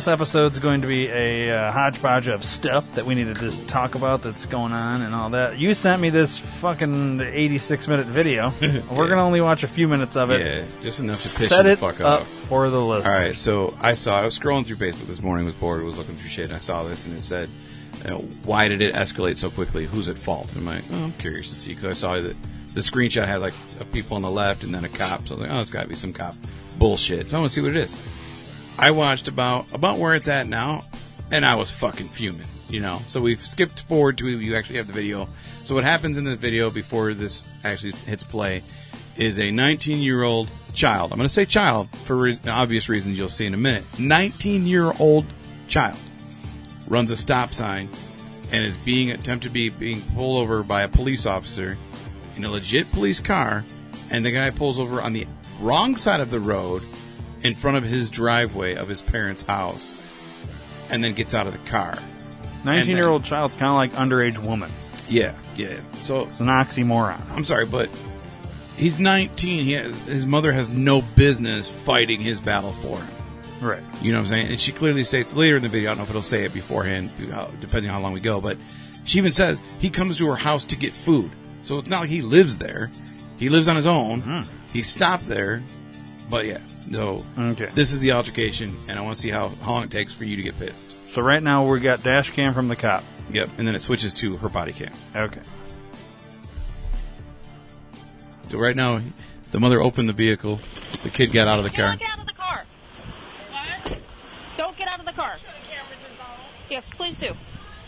This episode's going to be a uh, hodgepodge of stuff that we need to just talk about that's going on and all that. You sent me this fucking 86 minute video. We're going to only watch a few minutes of it. Yeah, just enough to piss Set the fuck up off. for the listeners. All right, so I saw I was scrolling through Facebook this morning, was bored, was looking through shit, and I saw this, and it said, you know, "Why did it escalate so quickly? Who's at fault?" And I'm like, oh, I'm curious to see because I saw that the screenshot had like a people on the left and then a cop. So I was like, oh, it's got to be some cop bullshit. So I want to see what it is. I watched about about where it's at now, and I was fucking fuming. You know, so we've skipped forward to you actually have the video. So what happens in this video before this actually hits play is a 19 year old child. I'm going to say child for re- obvious reasons you'll see in a minute. 19 year old child runs a stop sign and is being attempted to be being pulled over by a police officer in a legit police car, and the guy pulls over on the wrong side of the road in front of his driveway of his parents' house, and then gets out of the car. 19 year old child's kind of like underage woman. Yeah, yeah. So It's an oxymoron. I'm sorry, but he's 19. He has, his mother has no business fighting his battle for him. Right. You know what I'm saying? And she clearly states later in the video, I don't know if it'll say it beforehand, depending on how long we go, but she even says he comes to her house to get food. So it's not like he lives there. He lives on his own. Hmm. He stopped there. But yeah, so Okay. this is the altercation, and I want to see how, how long it takes for you to get pissed. So right now we got dash cam from the cop. Yep, and then it switches to her body cam. Okay. So right now, the mother opened the vehicle, the kid got out of the car. Don't get out of the car. What? Don't get out of the car. Yes, please do.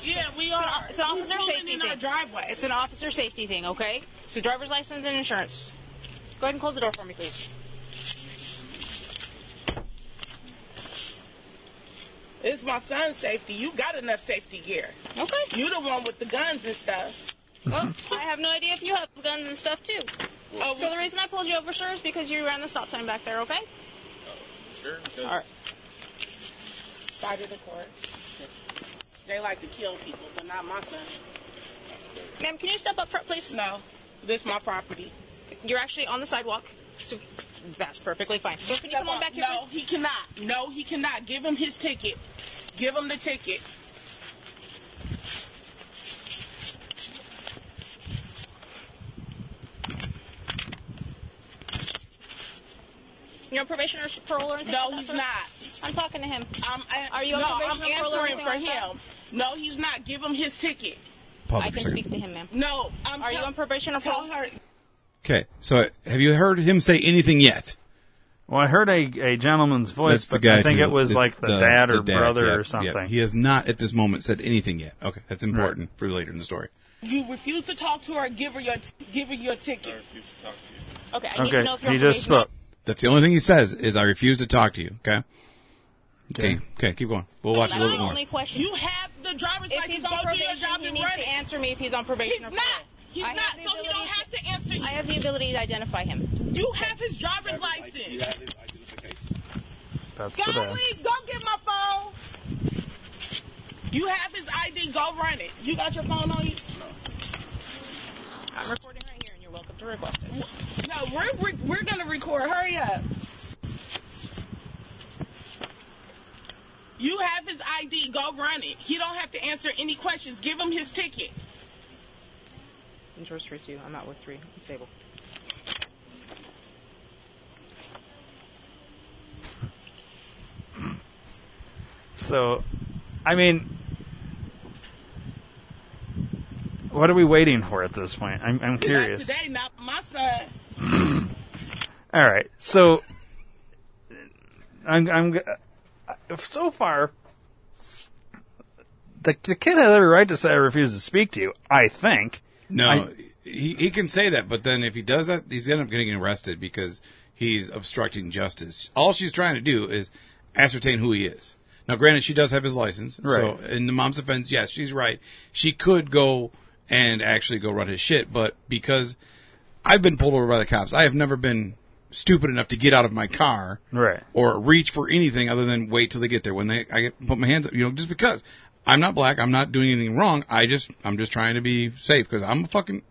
Yeah, we It's an, are. it's an officer safety in thing. our driveway. It's an officer safety thing, okay? So driver's license and insurance. Go ahead and close the door for me, please. It's my son's safety. You got enough safety gear. Okay. You the one with the guns and stuff. Well, I have no idea if you have guns and stuff too. Oh, So the reason I pulled you over, sir, is because you ran the stop sign back there, okay? sure. All right. Side of the court. They like to kill people, but not my son. Ma'am, can you step up front, please? No, this is my property. You're actually on the sidewalk, so that's perfectly fine. So can you come on back here, No, please? he cannot. No, he cannot. Give him his ticket. Give him the ticket. You're on probation or parole or anything? No, like he's sir? not. I'm talking to him. I'm, I, Are you on no, probation I'm or parole or answering anything for like that? him. No, he's not. Give him his ticket. Pause I it for a can second. speak to him, ma'am. No, I'm Are you tell- on probation or Tell parole? her. Okay, so have you heard him say anything yet? Well, I heard a, a gentleman's voice, That's the but guy. I think too. it was It's like the, dad or the dad, brother yeah, or something. yeah. He has not at this moment said anything yet. Okay, that's important for later in the story. You refuse to talk to her. Give her your give her your ticket. Okay, I need to Okay, know if you're he just spoke. That's the only thing he says is I refuse to talk to you. Okay. Okay. Okay. Okay. Keep going. We'll watch a That's little bit more. only question. You have the driver's if license. he's on Go do your probation, job he and needs run to it. answer me if he's on probation He's or not. Parole. He's I not. have the So he don't ability have to answer you. I have the ability to identify him. You have his driver's license. That's the dad. Golly, go get my phone. You have his ID. Go run it. You got your phone on you? No. I'm recording right here, and you're welcome to request it. No, we're we're, we're gonna record. Hurry up. You have his ID. Go run it. He don't have to answer any questions. Give him his ticket. Insurance three two. I'm out with three. I'm stable. So, I mean, what are we waiting for at this point? I'm, I'm Not curious. today, not my son. All right, so I'm, I'm uh, so far. The, the kid has every right to say I refuse to speak to you. I think. No, I- he he can say that, but then if he does that, he's end up getting arrested because he's obstructing justice. All she's trying to do is ascertain who he is. Now, granted, she does have his license, so in the mom's defense, yes, she's right. She could go and actually go run his shit, but because I've been pulled over by the cops, I have never been stupid enough to get out of my car Right. or reach for anything other than wait till they get there. When they, I get, put my hands up, you know, just because I'm not black, I'm not doing anything wrong. I just, I'm just trying to be safe because I'm fucking,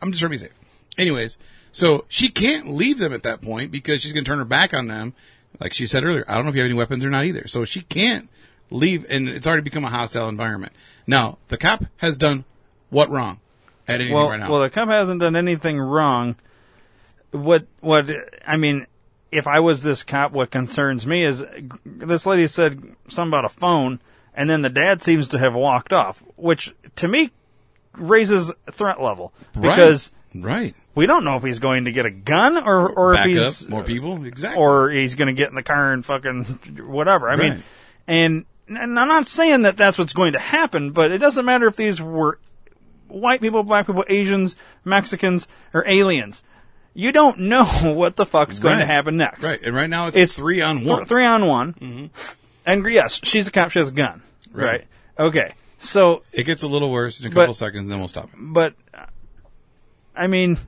I'm just trying to be safe. Anyways, so she can't leave them at that point because she's going to turn her back on them. Like she said earlier, I don't know if you have any weapons or not either. So she can't leave and it's already become a hostile environment. Now, the cop has done what wrong at anything Well, right now? well, the cop hasn't done anything wrong. What, what, I mean, if I was this cop, what concerns me is this lady said something about a phone, and then the dad seems to have walked off, which to me raises threat level because right. right. we don't know if he's going to get a gun or, or Back if he's up, more people, exactly. or he's going to get in the car and fucking whatever. I Right. mean, and, and I'm not saying that that's what's going to happen, but it doesn't matter if these were white people, black people, Asians, Mexicans, or aliens. You don't know what the fuck's going to happen next. Right, and right now it's, It's three on Th- one. three on one. Mm-hmm. And yes, she's a cop. She has a gun. Right. Okay. So, It gets a little worse in a couple But- seconds, then we'll stop it. but I mean,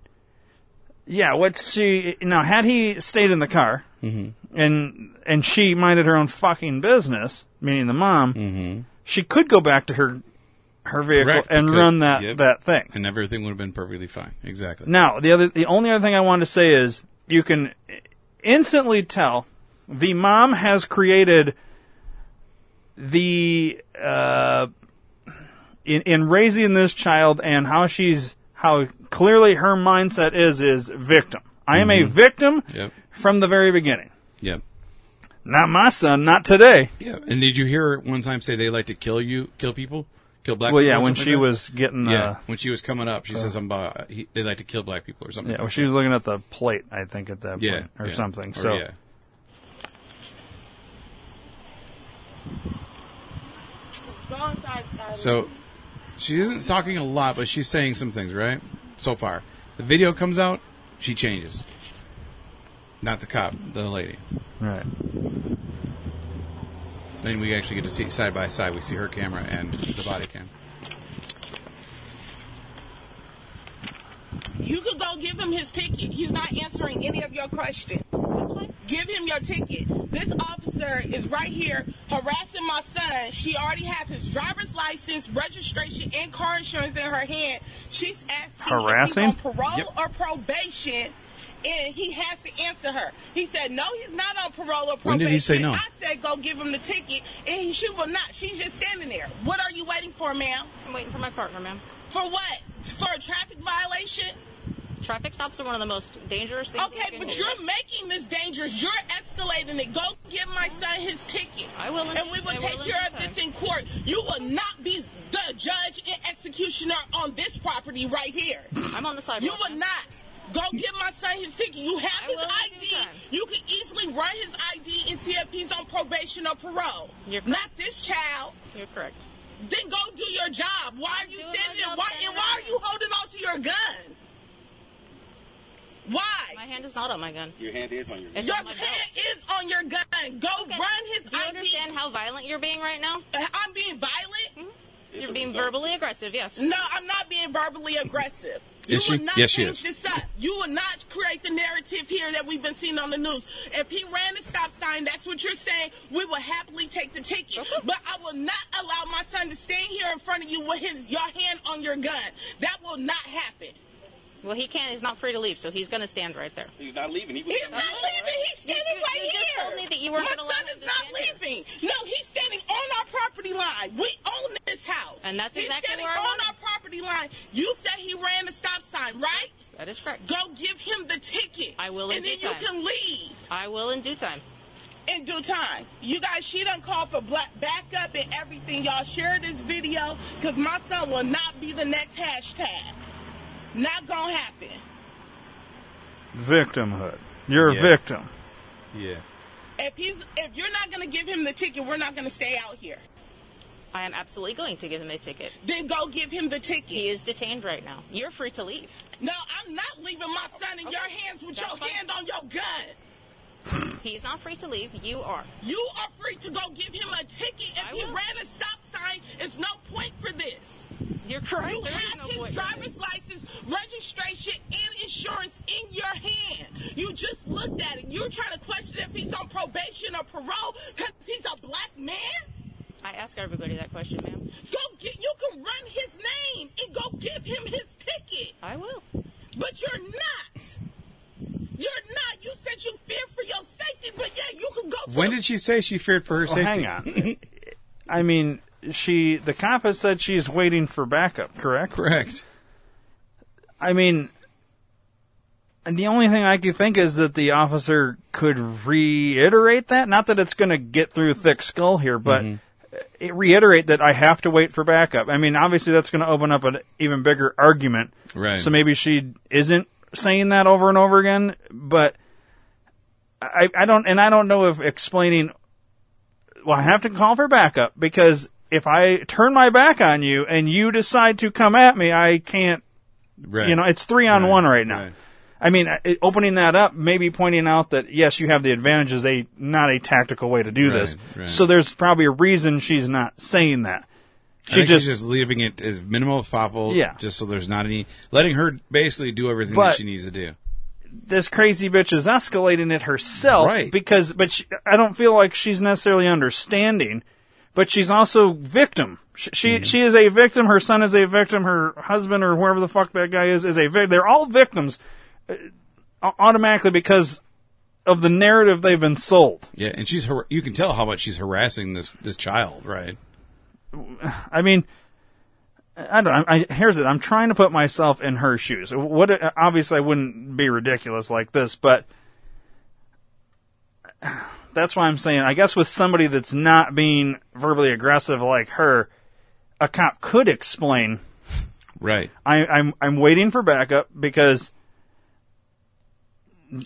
yeah. What she now had he stayed in the car Mm-hmm. and and she minded her own fucking business, meaning the mom, Mm-hmm. she could go back to her her vehicle Correct, and because- run that yep. that thing. and everything would have been perfectly fine. Exactly. Now, the other, the only other thing I wanted to say is you can instantly tell the mom has created the uh, in in raising this child and how she's how clearly her mindset is is victim. I am a victim Yep. from the very beginning. Yep. Not my son, not today. Yeah. And did you hear her one time say they like to kill you, kill people, kill black? Well, people yeah, when she like was getting, Yeah, uh, when she was coming up, she said something about uh, he, they like to kill black people or something. yeah, well, like she was looking at the plate, I think, at that that. yeah, point, or yeah. something. Or, so, yeah. Go inside, Skylar. So she isn't talking a lot, but she's saying some things, right? So far, the video comes out, she changes. Not the cop, the lady. right. Then we actually get to see side by side. We see her camera and the body cam. You could go give him his ticket. He's not answering any of your questions. Give him your ticket. This officer is right here harassing my son. She already has his driver's license, registration, and car insurance in her hand. She's asking Harassing? if he's on parole Yep. or probation. And he has to answer her. He said, no, he's not on parole or probation. When did he say no? I said, go give him the ticket. And he, she will not. She's just standing there. What are you waiting for, ma'am? I'm waiting for my partner, ma'am. For what? For a traffic violation? Traffic stops are one of the most dangerous things. Okay, but do. you're making this dangerous. You're escalating it. Go give my son his ticket. I will And we will I take in care of this in court. You will not be the judge and executioner on this property right here. I'm on the sidewalk. You will not. Go give my son his ticket. You have his will ID. You can easily run his ID and see if he's on probation or parole. You're correct. not this child. You're correct. Then go do your job. Why are you standing there? Why, and why are you holding on to your gun? Why? My hand is not on my gun. Your hand is on your. It's Your on my belt. hand is on your gun. Go Okay. run his Do you ID. understand how violent you're being right now? Uh, I'm being violent? Hmm? It's You're being result. verbally aggressive, yes. No, I'm not being verbally aggressive. You Is will she? not Yes, she change is. This up. You will not create the narrative here that we've been seeing on the news. If he ran a stop sign, that's what you're saying. We will happily take the ticket. But I will not allow my son to stand here in front of you with his your hand on your gun. That will not happen. Well, he can't. He's not free to leave, so he's going to stand right there. He's not leaving. He was He's not leaving. He's standing You- you- right you just here. told me that you weren't My son is not stand here. leaving. No, he's standing on our property line. We own this house. And that's he's exactly standing where I'm on want him. our property line. You said he ran the stop sign, right? That is correct. Go give him the ticket. I will in And then you time. can leave I will in due time. in due time. You guys, she done called for black backup and everything. Y'all share this video because my son will not be the next hashtag. Not gonna happen. Victimhood. You're a victim. Yeah. If he's if you're not gonna give him the ticket, we're not gonna stay out here. I am absolutely going to give him a ticket. Then go give him the ticket. He is detained right now. You're free to leave. No, I'm not leaving my son in your hands with That's your fine. hand on your gun. He's not free to leave. You are. You are free to go give him a ticket. If he ran a stop sign, it's no point for this. You're correct. You There have no his driver's license, registration, and insurance in your hand. You just looked at it. You're trying to question if he's on probation or parole because he's a black man? I ask everybody that question, ma'am. Go get, you can run his name and go give him his ticket. I will. But you're not. You're not. You said you fear for your safety, but yeah, you can go to When a- did she say she feared for her Well, safety? hang on. I mean, she the cop has said she's waiting for backup. Correct. Correct. I mean, and the only thing I could think is that the officer could reiterate that. Not that it's going to get through thick skull here, but it reiterate that I have to wait for backup. I mean, obviously that's going to open up an even bigger argument. Right. So maybe she isn't saying that over and over again, but I, I don't, and I don't know if explaining, well, I have to call for backup because if I turn my back on you and you decide to come at me, I can't Right. you know, it's three on Right, one right now. right. I mean, opening that up, maybe pointing out that yes, you have the advantage is a not a tactical way to do this. Right, right. So there's probably a reason she's not saying that. She just, she's just leaving it as minimal as possible. Yeah. Just so there's not any letting her basically do everything But- that she needs to do. this crazy bitch is escalating it herself Right. because, but she, I don't feel like she's necessarily understanding, but she's also victim. She she, Mm-hmm. she is a victim. Her son is a victim. Her husband or whoever the fuck that guy is is a victim. They're all victims uh, Uh, uh, automatically because of the narrative they've been sold. Yeah, and she's har- you can tell how much she's harassing this this child, right? I mean, I don't. I, I, here's it. I'm trying to put myself in her shoes. What? Uh, obviously, I wouldn't be ridiculous like this, but that's why I'm saying. I guess with somebody that's not being verbally aggressive like her, a cop could explain. Right. I, I'm I'm waiting for backup because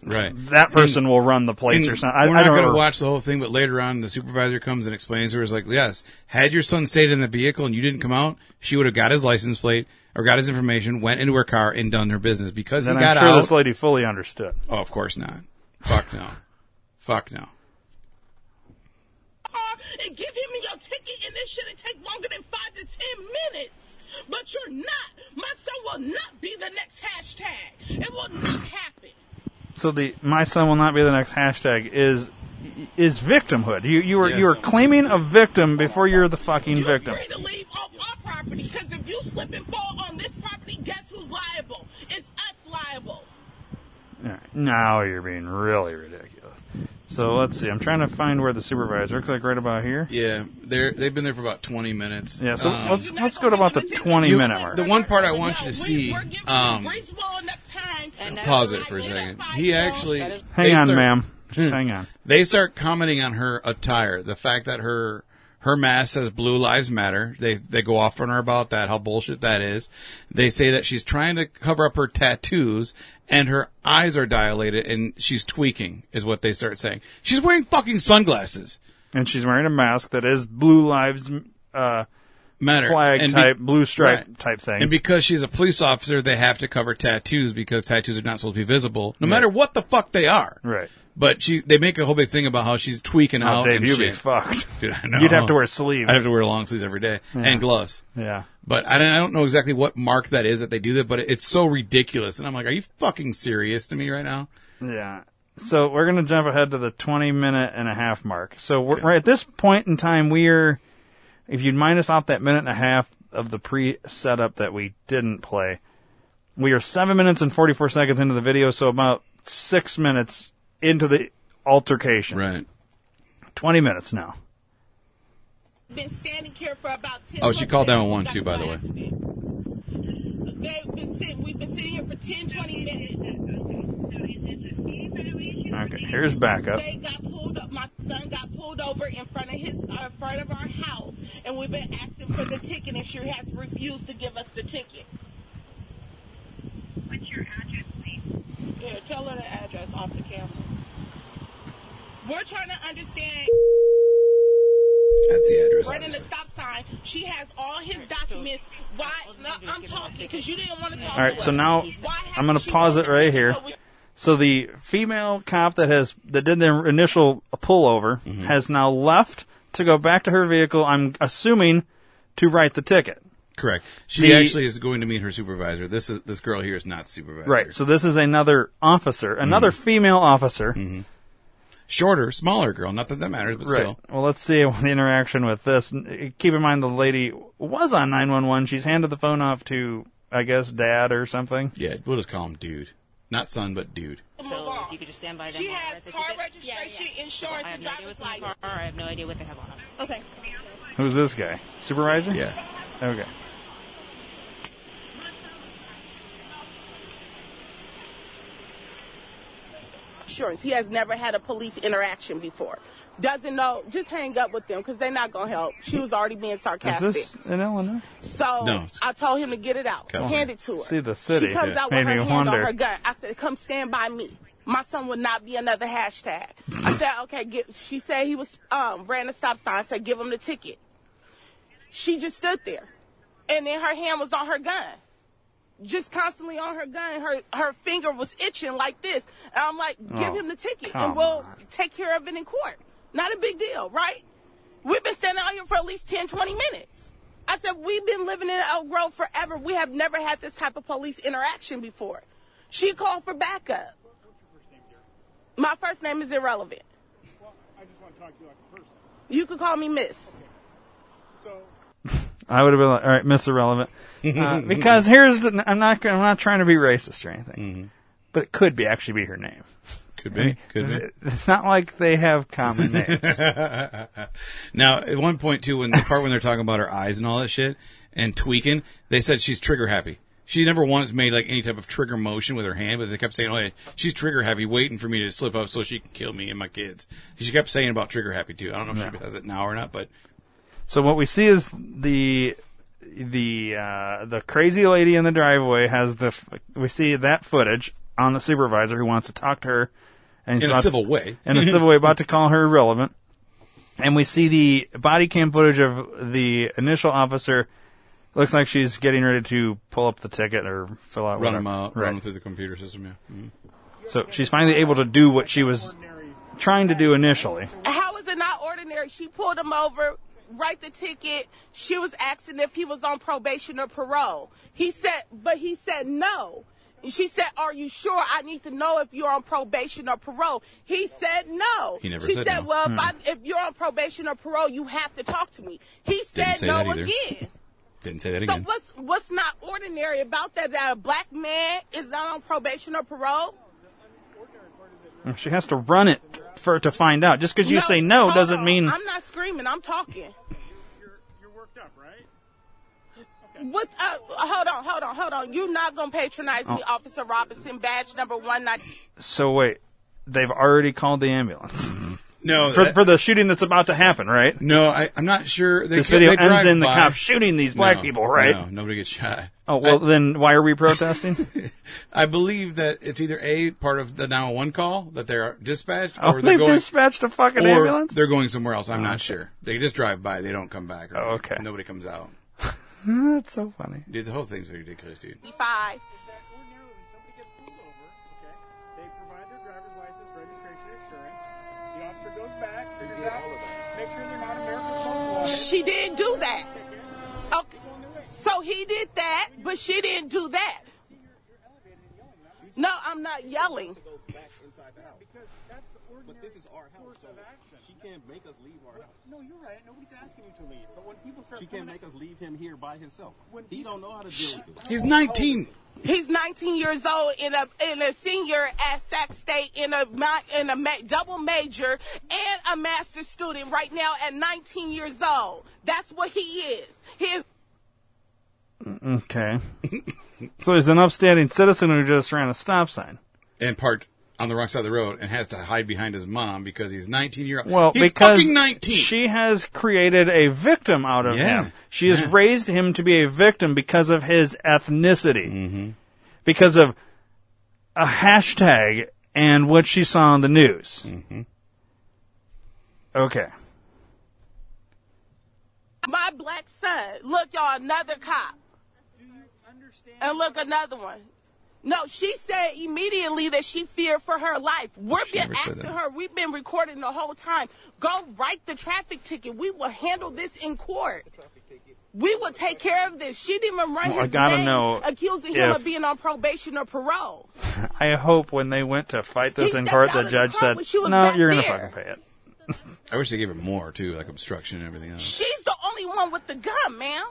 Right. that person will run the plates or something. I, we're not going to watch the whole thing, but later on, the supervisor comes and explains to her, is like, yes, had your son stayed in the vehicle and you didn't come out, she would have got his license plate or got his information, went into her car, and done her business. Because And he got I'm sure out. this lady fully understood. oh, of course not. Fuck no. Fuck no. car and give him your ticket, and this shouldn't take longer than five to ten minutes. But you're not. My son will not be the next hashtag. It will not happen. So the my son will not be the next hashtag is is victimhood. You you were Yeah. you were claiming a victim before you're the fucking You're victim. free to leave off our property because if you slip and fall on this property, guess who's liable? It's us liable. All right, Now you're being really ridiculous. So let's see. I'm trying to find where the supervisor. Looks like right about here. Yeah, they're they've been there for about twenty minutes. Yeah. So Um, let's let's go to about the 20 You- minute mark. the one part I want you to see, um, you reasonable enough time. And pause it for a second. He actually Hang on, start- ma'am. Just hang on. They start commenting on her attire, the fact that her her mask says "Blue Lives Matter." They they go off on her about that, how bullshit that is. They say that she's trying to cover up her tattoos and her eyes are dilated and she's tweaking, is what they start saying. She's wearing fucking sunglasses. And she's wearing a mask that is Blue Lives uh, Matter flag And be- type, blue stripe Right. type thing. And because she's a police officer, they have to cover tattoos because tattoos are not supposed to be visible, no matter what the fuck they are. right. But she, they make a whole big thing about how she's tweaking Oh, out Dave, and you'd be fucked. Dude, I know. You'd have to wear sleeves. I'd have to wear long sleeves every day and gloves. yeah. But I don't, I don't know exactly what mark that is that they do that, but it's so ridiculous. And I'm like, are you fucking serious to me right now? Yeah. So we're going to jump ahead to the 20 minute and a half mark. So we're, right at this point in time, we're, if you'd minus out that minute and a half of the pre setup that we didn't play, We are seven minutes and 44 seconds into the video, so about six minutes into the altercation. Right. 20 minutes now. been standing here for about 10 Oh, she called now. 911 Got too, by the way. They've been sitting, we've been sitting here for 10, 20 minutes. Okay, here's backup. They got pulled up. My son got pulled over in front of his, uh, front of our house, and we've been asking for the ticket, and she has refused to give us the ticket. What's your address, please? Yeah, tell her the address off the camera. We're trying to understand. That's the address. Right in the stop sign, she has all his documents. Why? No, I'm talking because you didn't want to talk. All right, to so us. now I'm going to pause it right here. so So the female cop that has that did the initial pullover Mm-hmm. has now left to go back to her vehicle. I'm assuming to write the ticket. Correct. She The- actually is going to meet her supervisor. This is this girl here is not supervisor. Right. So this is another officer, another Mm-hmm. female officer. shorter, smaller girl. Not that that matters, but Right. still. Well, let's see the interaction with this. Keep in mind the lady was on 911. She's handed the phone off to, I guess, dad or something. Yeah, we'll just call him dude. Not son, but dude. So if you could just stand by them. She while I has write the car registration, Yeah, yeah. insurance, I have and no idea driver's what's in the license. car. I have no idea what they have on them. Okay. Who's this guy? Supervisor? Yeah. Okay. Insurance. He has never had a police interaction before. Doesn't know. Just hang up with them because they're not gonna help. She was already being sarcastic. Is sarcastic. this in Illinois? So No, I told him to get it out. California. Hand it to her. See the city. She comes Yeah. out Made with her hand wonder. on her gun. I said, "Come stand by me." My son would not be another hashtag. I said, "Okay." Get, she said he was um, ran a stop sign. I said, "Give him the ticket." She just stood there, and then her hand was on her gun, just constantly on her gun. Her her finger was itching like this, and I'm like, "Give Oh, him the ticket, and we'll on. take care of it in court." Not a big deal, right? We've been standing out here for at least 10, 20 minutes. I said, we've been living in Elk Grove forever. We have never had this type of police interaction before. She called for backup. First name, My first name is irrelevant. Well, I just want to talk to you like a person. You could call me Miss. So, I would have been like, all right, Miss Irrelevant, uh, because here's the, I'm not I'm not trying to be racist or anything, Mm-hmm. but it could be actually be her name. Could be. Could be. It's not like they have common names. Now, at one point too, when the part when they're talking about her eyes and all that shit and tweaking, they said she's trigger happy. She never once made like any type of trigger motion with her hand, but they kept saying, "Oh, yeah, she's trigger happy, waiting for me to slip up so she can kill me and my kids." She kept saying about trigger happy too. I don't know if she does it now or not, but So what we see is the the uh, the crazy lady in the driveway has the we see that footage on the supervisor who wants to talk to her and in a about- civil way. in a civil way about to call her irrelevant. And we see the body cam footage of the initial officer. Looks like she's getting ready to pull up the ticket or fill out run whatever. them out, Right. run them through the computer system. Yeah. Mhm. So she's finally able to do what she was trying to do initially. How is it not ordinary? She pulled him over, write the ticket. She was asking if he was on probation or parole. He said, but he said no. And she said, "Are you sure? I need to know if you're on probation or parole." He said no. He never she said said, no. "Well, if, hmm. I, if you're on probation or parole, you have to talk to me." He said no again. Didn't say that again. So what's what's not ordinary about that? That a black man is not on probation or parole? She has to run it for to find out. Just because you say no hold doesn't on. mean I'm not screaming. I'm talking. you're, you're worked up, right? What? Uh, hold on, hold on, hold on. You're not gonna patronize Oh. me, Officer Robinson, badge number one ninety. so. Wait, they've already called the ambulance no, for that- for the shooting that's about to happen, right? no, I, I'm not sure. They, This video they ends in the by. cops shooting these black No, people, right? No, nobody gets shot. Oh well, then why are we protesting? I believe that it's either a part of the 911 call that they're dispatched, oh, or they're they've going, dispatched a fucking or ambulance. they're going somewhere else. I'm not sure. They just drive by. They don't come back. Or Oh, okay. Nobody comes out. That's so funny. Dude, the whole thing's ridiculous, dude. Five. Ordinarily, when somebody gets pulled over, okay, they provide their driver's license, registration, insurance. The officer goes back, figures out, make sure they're not American source law. She didn't do that. Okay. So he did that, but she didn't do that. No, I'm not yelling. But this is our house, can't make us leave our house. No, you're right. Nobody's asking you to leave. But when people start She can't make us leave him here by himself. He don't know how to deal with it. He's 19. He's 19 years old in a in a senior at Sac State in a in a ma- double major and a master's student right now at 19 years old. That's what he is. He is Okay. so he's an upstanding citizen who just ran a stop sign. and parked on the wrong side of the road and has to hide behind his mom because he's 19 year old. Well, he's because fucking 19. she has created a victim out of Yeah. him. She has raised him to be a victim because of his ethnicity, Mm-hmm. because of a hashtag and what she saw on the news. Mm-hmm. Okay. my black son. Look, y'all, another cop. And look, another one. No, she said immediately that she feared for her life. We've been never asking her, we've been recording the whole time. Go write the traffic ticket. We will handle this in court. We will take care of this. She didn't even run Well, I his gotta name, know accusing him of being on probation or parole. I hope when they went to fight this He in court, the of the judge said, when she was "No, you're going to fucking pay it." I wish they gave her more too, like obstruction and everything else. She's the only one with the gun, ma'am.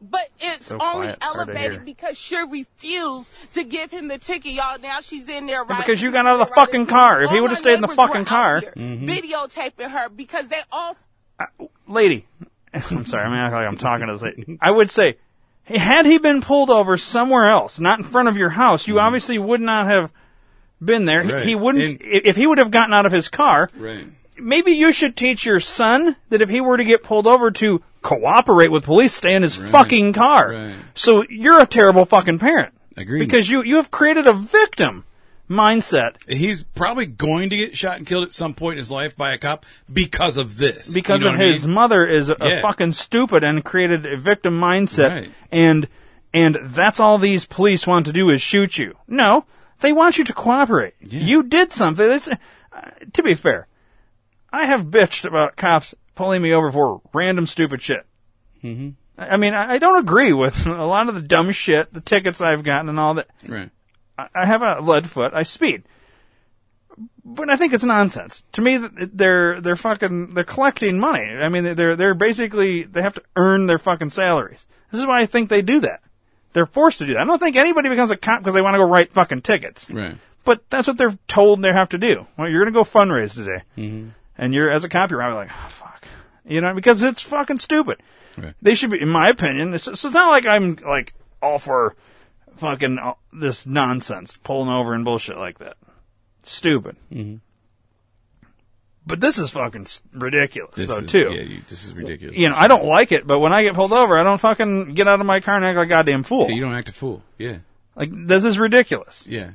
But it's So only quiet, it's hard to hear. elevated because she refused to give him the ticket, y'all. Now she's in there right because you got out of the fucking car. If he would've stayed in the fucking car- Mm-hmm. videotaping her because they all lady, I'm sorry, I'm acting like I'm talking to this. lady. I would say, hey, had he been pulled over somewhere else, not in front of your house, you obviously would not have been there. He- Right. He wouldn't, And- if he would have gotten out of his car, Right. Maybe you should teach your son that if he were to get pulled over to cooperate with police, stay in his fucking car. Right. So you're a terrible fucking parent. Agreed. Because you, you have created a victim mindset He's probably going to get shot and killed at some point in his life by a cop because of this. because You know of I his mean? mother is a, a Yeah. fucking stupid and created a victim mindset Right. and and that's all these police want to do is shoot you no they want you to cooperate you did something This- uh, to be fair i have bitched about cops pulling me over for random stupid shit mm-hmm. i mean I, don't agree with a lot of the dumb shit the tickets i've gotten and all that Right. I- have a lead foot. I speed, but I think it's nonsense. To me, th- they're they're fucking they're collecting money. I mean, they're they're basically they have to earn their fucking salaries. This is why I think they do that. They're forced to do that. I don't think anybody becomes a cop because they want to go write fucking tickets. Right. But that's what they're told they have to do. Well, you're going to go fundraise today, mm-hmm. And you're as a cop, you're probably like, oh, fuck, you know, because it's fucking stupid. Right. They should be, in my opinion. It's, so it's not like I'm like all for fucking uh, this nonsense, pulling over and bullshit like that. Stupid. Mm-hmm. But this is fucking ridiculous, This though, is, too. Yeah, you, this is ridiculous. You know, I don't like it, but when I get pulled over, I don't fucking get out of my car and act like a goddamn fool. Yeah, you don't act a fool. Yeah. Like, this is ridiculous. Yeah.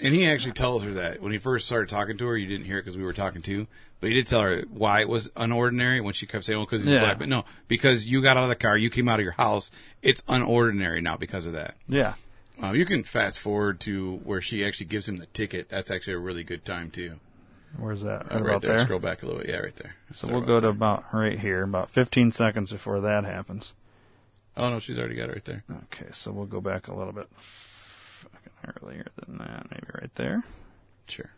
And he actually tells her that when he first started talking to her, you didn't hear it because we were talking too, but he did tell her why it was unordinary when she kept saying, "Oh, because he's Yeah. black." But no, because you got out of the car, you came out of your house. It's unordinary now because of that. Yeah. Uh, you can fast forward to where she actually gives him the ticket. That's actually a really good time too. Where's that? Uh, Right, right about there. Scroll back a little. bit. Yeah, right there. So Sorry we'll about go to about right here, about 15 seconds before that happens. Oh no, she's already got it right there. Okay, so we'll go back a little bit earlier than that, maybe right there. Sure.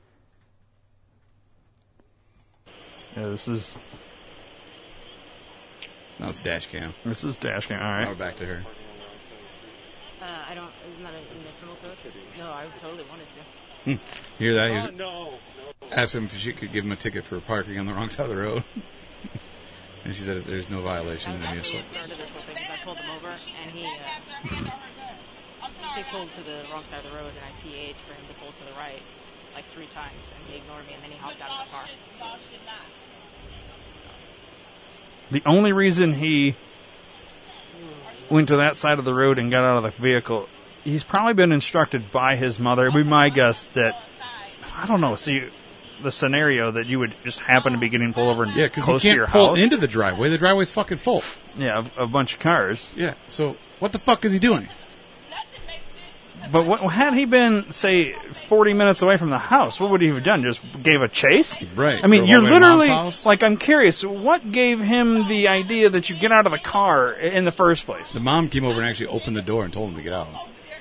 Yeah, this is Now it's dash cam. this is dash cam. All Now we're back to her. Uh, I don't. Isn't that in the criminal code? No, I totally wanted to. You hear that? He was- no. asked him if she could give him a ticket for parking on the wrong side of the road. and she said there's no violation. That was And he actually was what this whole thing. 'cause I pulled him over and he uh, he pulled to the wrong side of the road and I PA'd for him to pull to the right like three times and he ignored me and then he hopped out of the car. The only reason he went to that side of the road and got out of the vehicle, he's probably been instructed by his mother. It'd be my guess that I don't know. See, the scenario that you would just happen to be getting pulled over and yeah, because he close to your can't pull house. into the driveway. The driveway's fucking full. yeah, a, a bunch of cars. Yeah. So what the fuck is he doing? But what, had he been, say, 40 minutes away from the house, what would he have done? Just gave a chase? Right. I mean, you're all the way to mom's literally, like, I'm curious, what gave him the idea that you get out of the car in the first place? The mom came over and actually opened the door and told him to get out.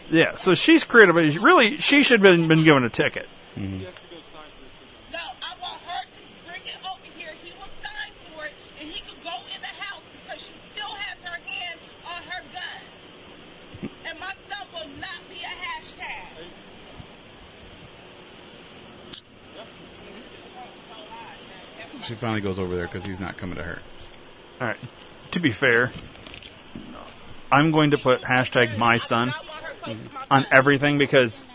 Yeah, so she's creative, really, she should have been, been given a ticket. No, I want her to bring it over here. He will sign for it, and he could go in the house because she still has her She finally goes over there because he's not coming to her. All right. To be fair, I'm going to put hashtag my son I want her close to my on everything because,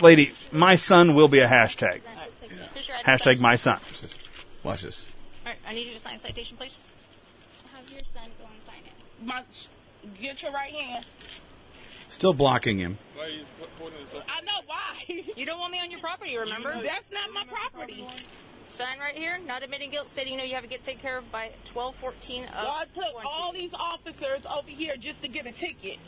lady, my son will be a hashtag. All right, please. Here's your ID, Hashtag my son. Just watch this. All right, I need you to sign a citation, please. Have your son go and sign it. My, get your right hand. Still blocking him. Why are you holding this up? I know why. You don't want me on your property, remember? That's not my property. Sign right here. Not admitting guilt, stating you know you have to get taken care of by 1214 of Y'all took 20. all these officers over here just to get a ticket.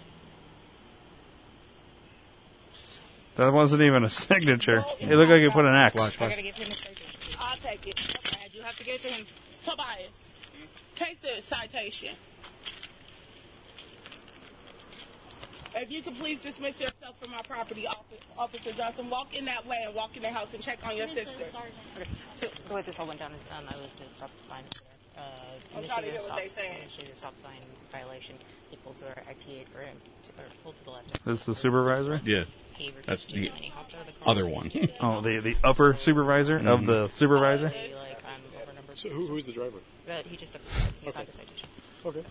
That wasn't even a signature. Oh, it looked like you put an X. Watch, I watch. gotta give him a citation. I'll take it. I do have to give it to him. Tobias, take the citation. If you could please dismiss yourself from my property, Officer, Officer Johnson, walk in that way and walk in their house and check on your Mr. sister. Sergeant. Okay. So the way this all went down is um, I was going to stop the sign there. Uh, I'm to initiated hear what stop, they initiated a stop sign violation. He pulled to the right, IPA for him, to, or pulled to the left. This is the supervisor? Yeah. He That's the and he hopped out of the other one. Oh, the the upper supervisor of the supervisor? He, like, I'm over number So who, who's the driver? Uh, he just he signed a citation. Okay.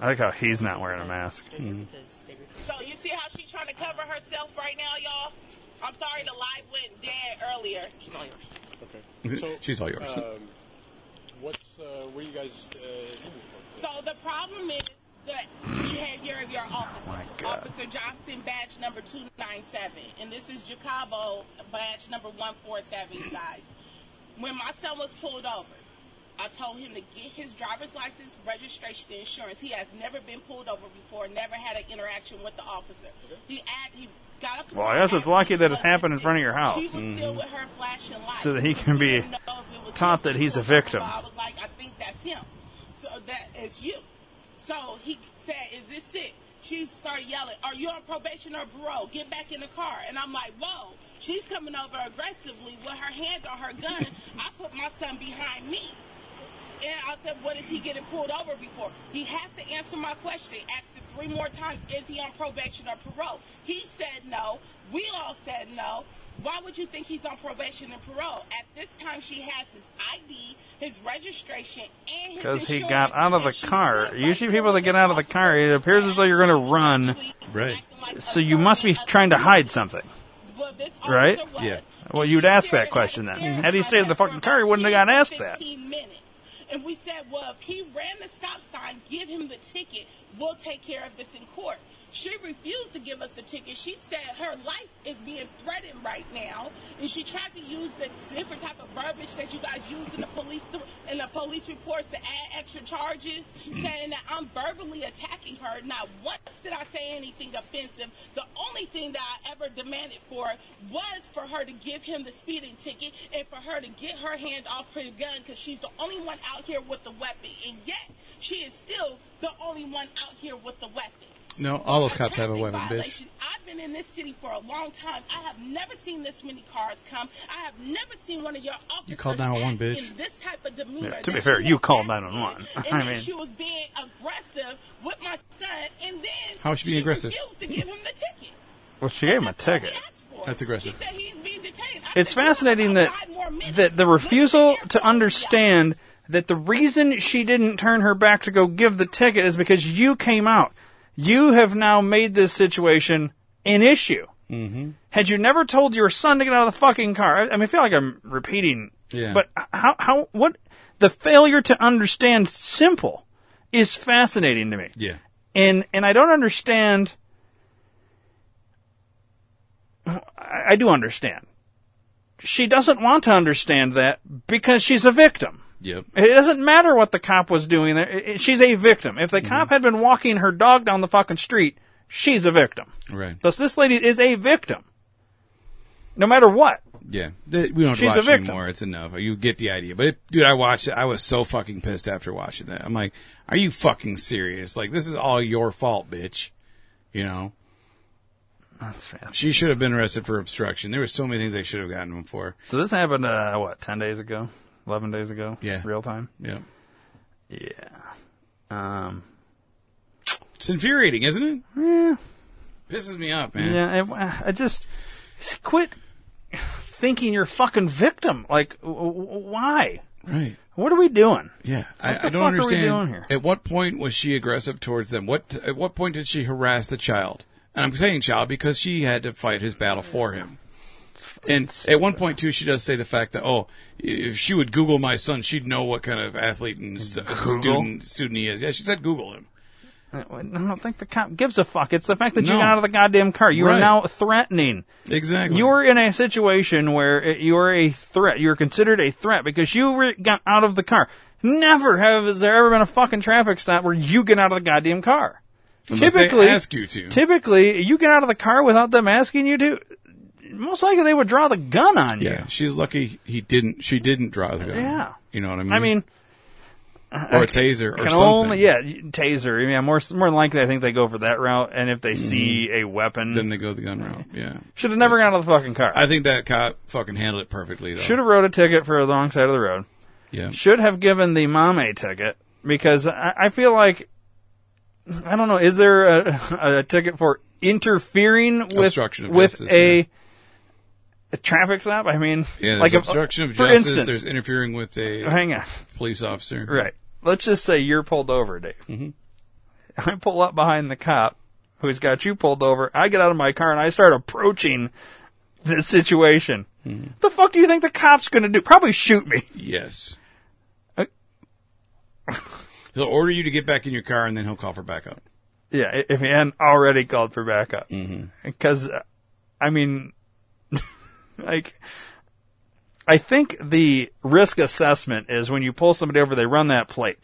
I like how he's not wearing a mask. Because they refused. So you see how she's trying to cover herself right now, y'all? I'm sorry the live went dead earlier. She's all yours. Okay. So, She's all yours. Um, what's uh, what are you guys uh. So the problem is that behavior of your officer. my God. Officer Johnson, badge number 297. And this is Jacobo, badge number 147, guys. When my son was pulled over, I told him to get his driver's license, registration, and insurance. He has never been pulled over before, never had an interaction with the officer. He add, he got up. Well, I guess it's lucky that it happened in front of your house. She was still mm-hmm. with her flashing lights. So that he can be We didn't know if it taught that he's a So victim. I was like, I think that's him. So that is you. So he said, "Is this it?" She started yelling, "Are you on probation or parole? Get back in the car!" And I'm like, "Whoa!" She's coming over aggressively with her hand on her gun. I put my son behind me. And I said, what is he getting pulled over before? He has to answer my question. Asked it three more times. Is he on probation or parole? He said no. We all said no. Why would you think he's on probation and parole? At this time, she has his ID, his registration, and his Because he got out of the car. still Usually, fighting people that get out of the car, it appears as though you're going to run. Right. acting like a So you must be trying to hide something. well, this Right? was. Yeah. Well, you'd ask that question at then. the Had he stayed in the fucking car, he wouldn't have 10, gotten asked that. 15 minutes. And we said, well, if he ran the stop sign, give him the ticket. We'll take care of this in court. She refused to give us the ticket. She said her life is being threatened right now, and she tried to use the different type of verbiage that you guys use in the police in the police reports to add extra charges, saying that I'm verbally attacking her. Not once did I say anything offensive. The only thing that I ever demanded for was for her to give him the speeding ticket and for her to get her hand off her gun because she's the only one out here with the weapon, and yet she is still the only one out here with the weapon. No, all those cops have a traffic weapon, bitch. violation. I've been in this city for a long time. I have never seen this many cars come. I have never seen one of your officers You called 911, act bitch. in this type of demeanor. Yeah, to be that fair, she you was called acting. 911. And I then mean- she was being aggressive with my son, and then How was she being aggressive? refused to give him the ticket. Well, she gave him a That's all we ticket. asked for. That's aggressive. She said he's being detained. I It's said, fascinating that five more minutes. that the refusal to airport be out." understand that the reason she didn't turn her back to go give the ticket is because you came out. You have now made this situation an issue. Mm-hmm. Had you never told your son to get out of the fucking car, I, I mean, I feel like I'm repeating. Yeah. But how how what the failure to understand simple is fascinating to me. Yeah. and and I don't understand. I, I do understand. She doesn't want to understand that because she's a victim. Yep. It doesn't matter what the cop was doing there. I- I- She's a victim. If the Mm-hmm. cop had been walking her dog down the fucking street, she's a victim. Right. Thus, this lady is a victim. No matter what. Yeah. We don't She's watch anymore. It's enough. You get the idea. But it, dude, I watched it. I was so fucking pissed after watching that. I'm like, are you fucking serious? Like, this is all your fault, bitch. You know? That's fast. She should have been arrested for obstruction. There were so many things they should have gotten him for. So this happened, uh, what, 10 days ago? 11 days ago? Yeah. Real time? Yeah. Yeah. Um, It's infuriating, isn't it? yeah. Pisses me off, man. Yeah, I, I just quit thinking you're a fucking victim. Like, w- w- why? Right. What are we doing? Yeah, I, I don't fuck are we understand. At what point was she aggressive towards them? What at what point did she harass the child? And I'm saying child because she had to fight his battle for him. And at one point too, she does say the fact that oh, if she would Google my son, she'd know what kind of athlete and st- student student he is. Yeah, she said Google him. Uh, I don't think the cop gives a fuck. It's the fact that you got out of the goddamn car. You are now threatening. Exactly. You're in a situation where uh, you're a threat. You're considered a threat because you re- got out of the car. Never have has there ever been a fucking traffic stop where you get out of the goddamn car. Unless they typically, ask you to. Typically, you get out of the car without them asking you to. Most likely, they would draw the gun on you. Yeah, she's lucky he didn't. She didn't draw the gun. Yeah. you know what I mean. I mean, or a taser or something. only yeah taser. Yeah, more more than likely, I think they go for that route. And if they see a weapon, Mm-hmm. Then they go the gun route. Yeah, should have never got out of the fucking car. I think that cop fucking handled it perfectly. Though. Should have wrote a ticket for the wrong side of the road. Yeah. Should have given the mom a ticket because I, I feel like I don't know. Is there a, a ticket for interfering with Obstruction of with justice, a, yeah. A traffic stop? I mean, Yeah, like obstruction of justice. instance, there's interfering with a hang on, police officer. right? Let's just say you're pulled over, Dave. Mm-hmm. I pull up behind the cop who's got you pulled over. I get out of my car and I start approaching this situation. Mm-hmm. The fuck do you think the cop's going to do? Probably shoot me. Yes. Uh, he'll order you to get back in your car, and then he'll call for backup. Yeah, if he hadn't already called for backup. Mm-hmm. Because, uh, I mean, like, I think the risk assessment is when you pull somebody over, they run that plate.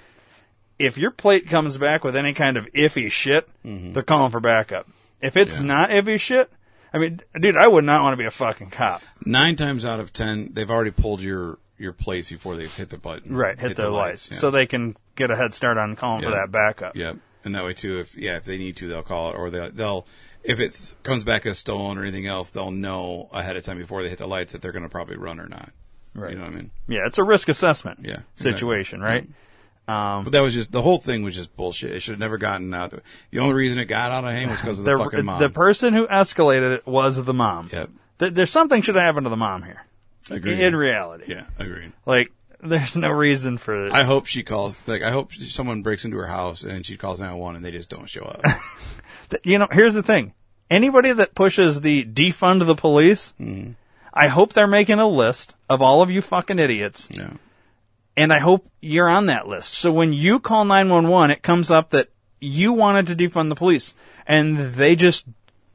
If your plate comes back with any kind of iffy shit, they're calling for backup. If it's Mm-hmm. Yeah. not iffy shit, I mean, dude, I would not want to be a fucking cop. Nine times out of ten, they've already pulled your your plates before they've hit the button. Right, hit, the, lights. yeah. So they can get a head start on calling for that backup. Yep. And that way too, if yeah, if they need to, they'll call it, or they'll they'll if it comes back as stolen or anything else, they'll know ahead of time before they hit the lights that they're going to probably run or not. Right. You know what I mean? Yeah, it's a risk assessment Yeah, situation, exactly. right? Um, But that was just the whole thing was just bullshit. It should have never gotten out. The only reason it got out of hand was because of the, the, fucking mom. the person who escalated it was the mom. Yep. Th- there's something should have happened to the mom here. Agreed. In reality. yeah, agreed. Like, there's no reason for it. I hope she calls. Like, I hope someone breaks into her house and she calls 911 and they just don't show up. You know, here's the thing. Anybody that pushes the defund the police, Mm-hmm. I hope they're making a list of all of you fucking idiots. yeah. And I hope you're on that list. So when you call 911, it comes up that you wanted to defund the police and they just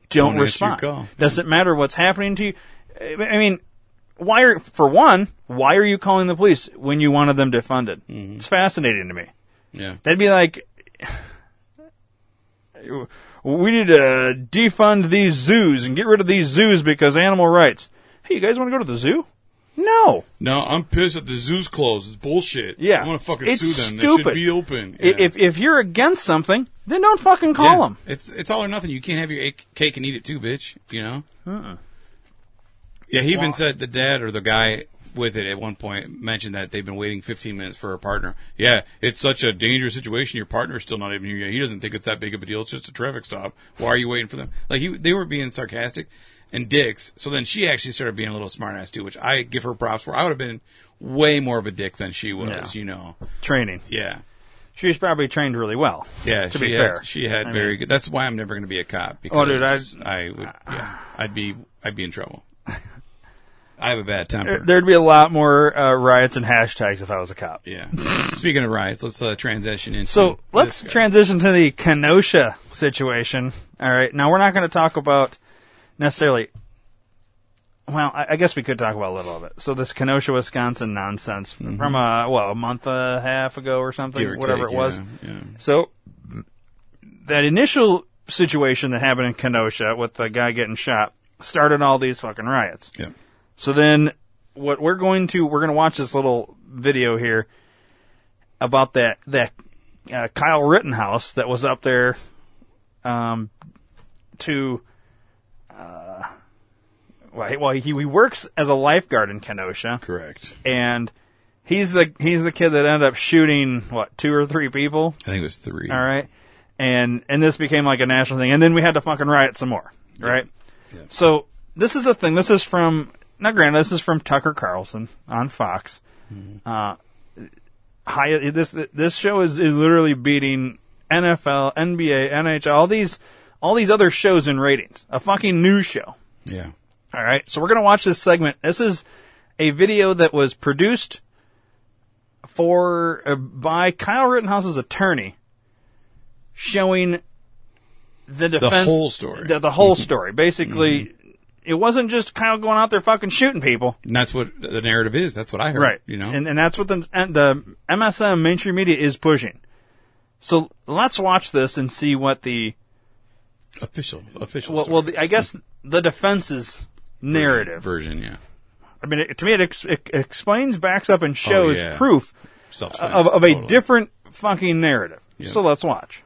don't, Don't respond. call. Doesn't matter what's happening to you. I mean, why are, for one, why are you calling the police when you wanted them defunded? Mm-hmm. It's fascinating to me. Yeah. They'd be like, we need to defund these zoos and get rid of these zoos because animal rights. Hey, you guys want to go to the zoo? No. No, I'm pissed that the zoo's closed. It's bullshit. Yeah. I want to fucking It's sue them. They stupid. should be open. I- If if you're against something, then don't fucking call yeah. them. It's it's all or nothing. You can't have your cake and eat it too, bitch. You know. Uh-uh. Yeah, he even said the dad or the guy with it at one point mentioned that they've been waiting 15 minutes for a partner. Yeah, it's such a dangerous situation. Your partner's still not even here yet. He doesn't think it's that big of a deal. It's just a traffic stop. Why are you waiting for them? Like he, they were being sarcastic and dicks. So then she actually started being a little smartass too, which I give her props for. I would have been way more of a dick than she was. Yeah. You know. Training. Yeah. She was probably trained really well. Yeah, To be had, fair. she had I very mean- good. That's why I'm never going to be a cop because Oh, dude, I'd- I would. Yeah, I'd be. I'd be in trouble. I have a bad temper. There'd be a lot more uh, riots and hashtags if I was a cop. Yeah. Speaking of riots, let's uh, transition into. So let's this guy. transition to the Kenosha situation. All right. Now we're not going to talk about necessarily. Well, I, I guess we could talk about a little of it. So this Kenosha, Wisconsin nonsense from a well a month and a half ago or something, Mm-hmm. Or whatever take, it was. yeah, yeah. So that initial situation that happened in Kenosha with the guy getting shot started all these fucking riots. Yeah. So then what we're going to we're going to watch this little video here about that that uh, Kyle Rittenhouse that was up there um to uh well he, he, he works as a lifeguard in Kenosha. Correct. and he's the he's the kid that ended up shooting what two or three people? I think it was three. all right. And and this became like a national thing. And then we had to fucking riot some more right? Yeah. so this is a thing. This is from now granted this is from tucker carlson on fox Mm-hmm. uh high. This this show is, is literally beating NFL, NBA, NHL, all these all these other shows in ratings. A fucking news show. Yeah. All right, so we're gonna watch this segment. This is a video that was produced for uh, by Kyle Rittenhouse's attorney, showing the defense, the whole story. the, the whole story. Basically, it wasn't just Kyle going out there fucking shooting people. And that's what the narrative is. That's what I heard. Right. You know. and, and that's what the and the MSM mainstream media is pushing. So let's watch this and see what the official. Official. well, well the, I guess the defense's narrative. version. Yeah. I mean, it, to me, it, ex- it explains, backs up, and oh, shows Oh, yeah. proof of, of a totally. different fucking narrative. Yeah. So let's watch.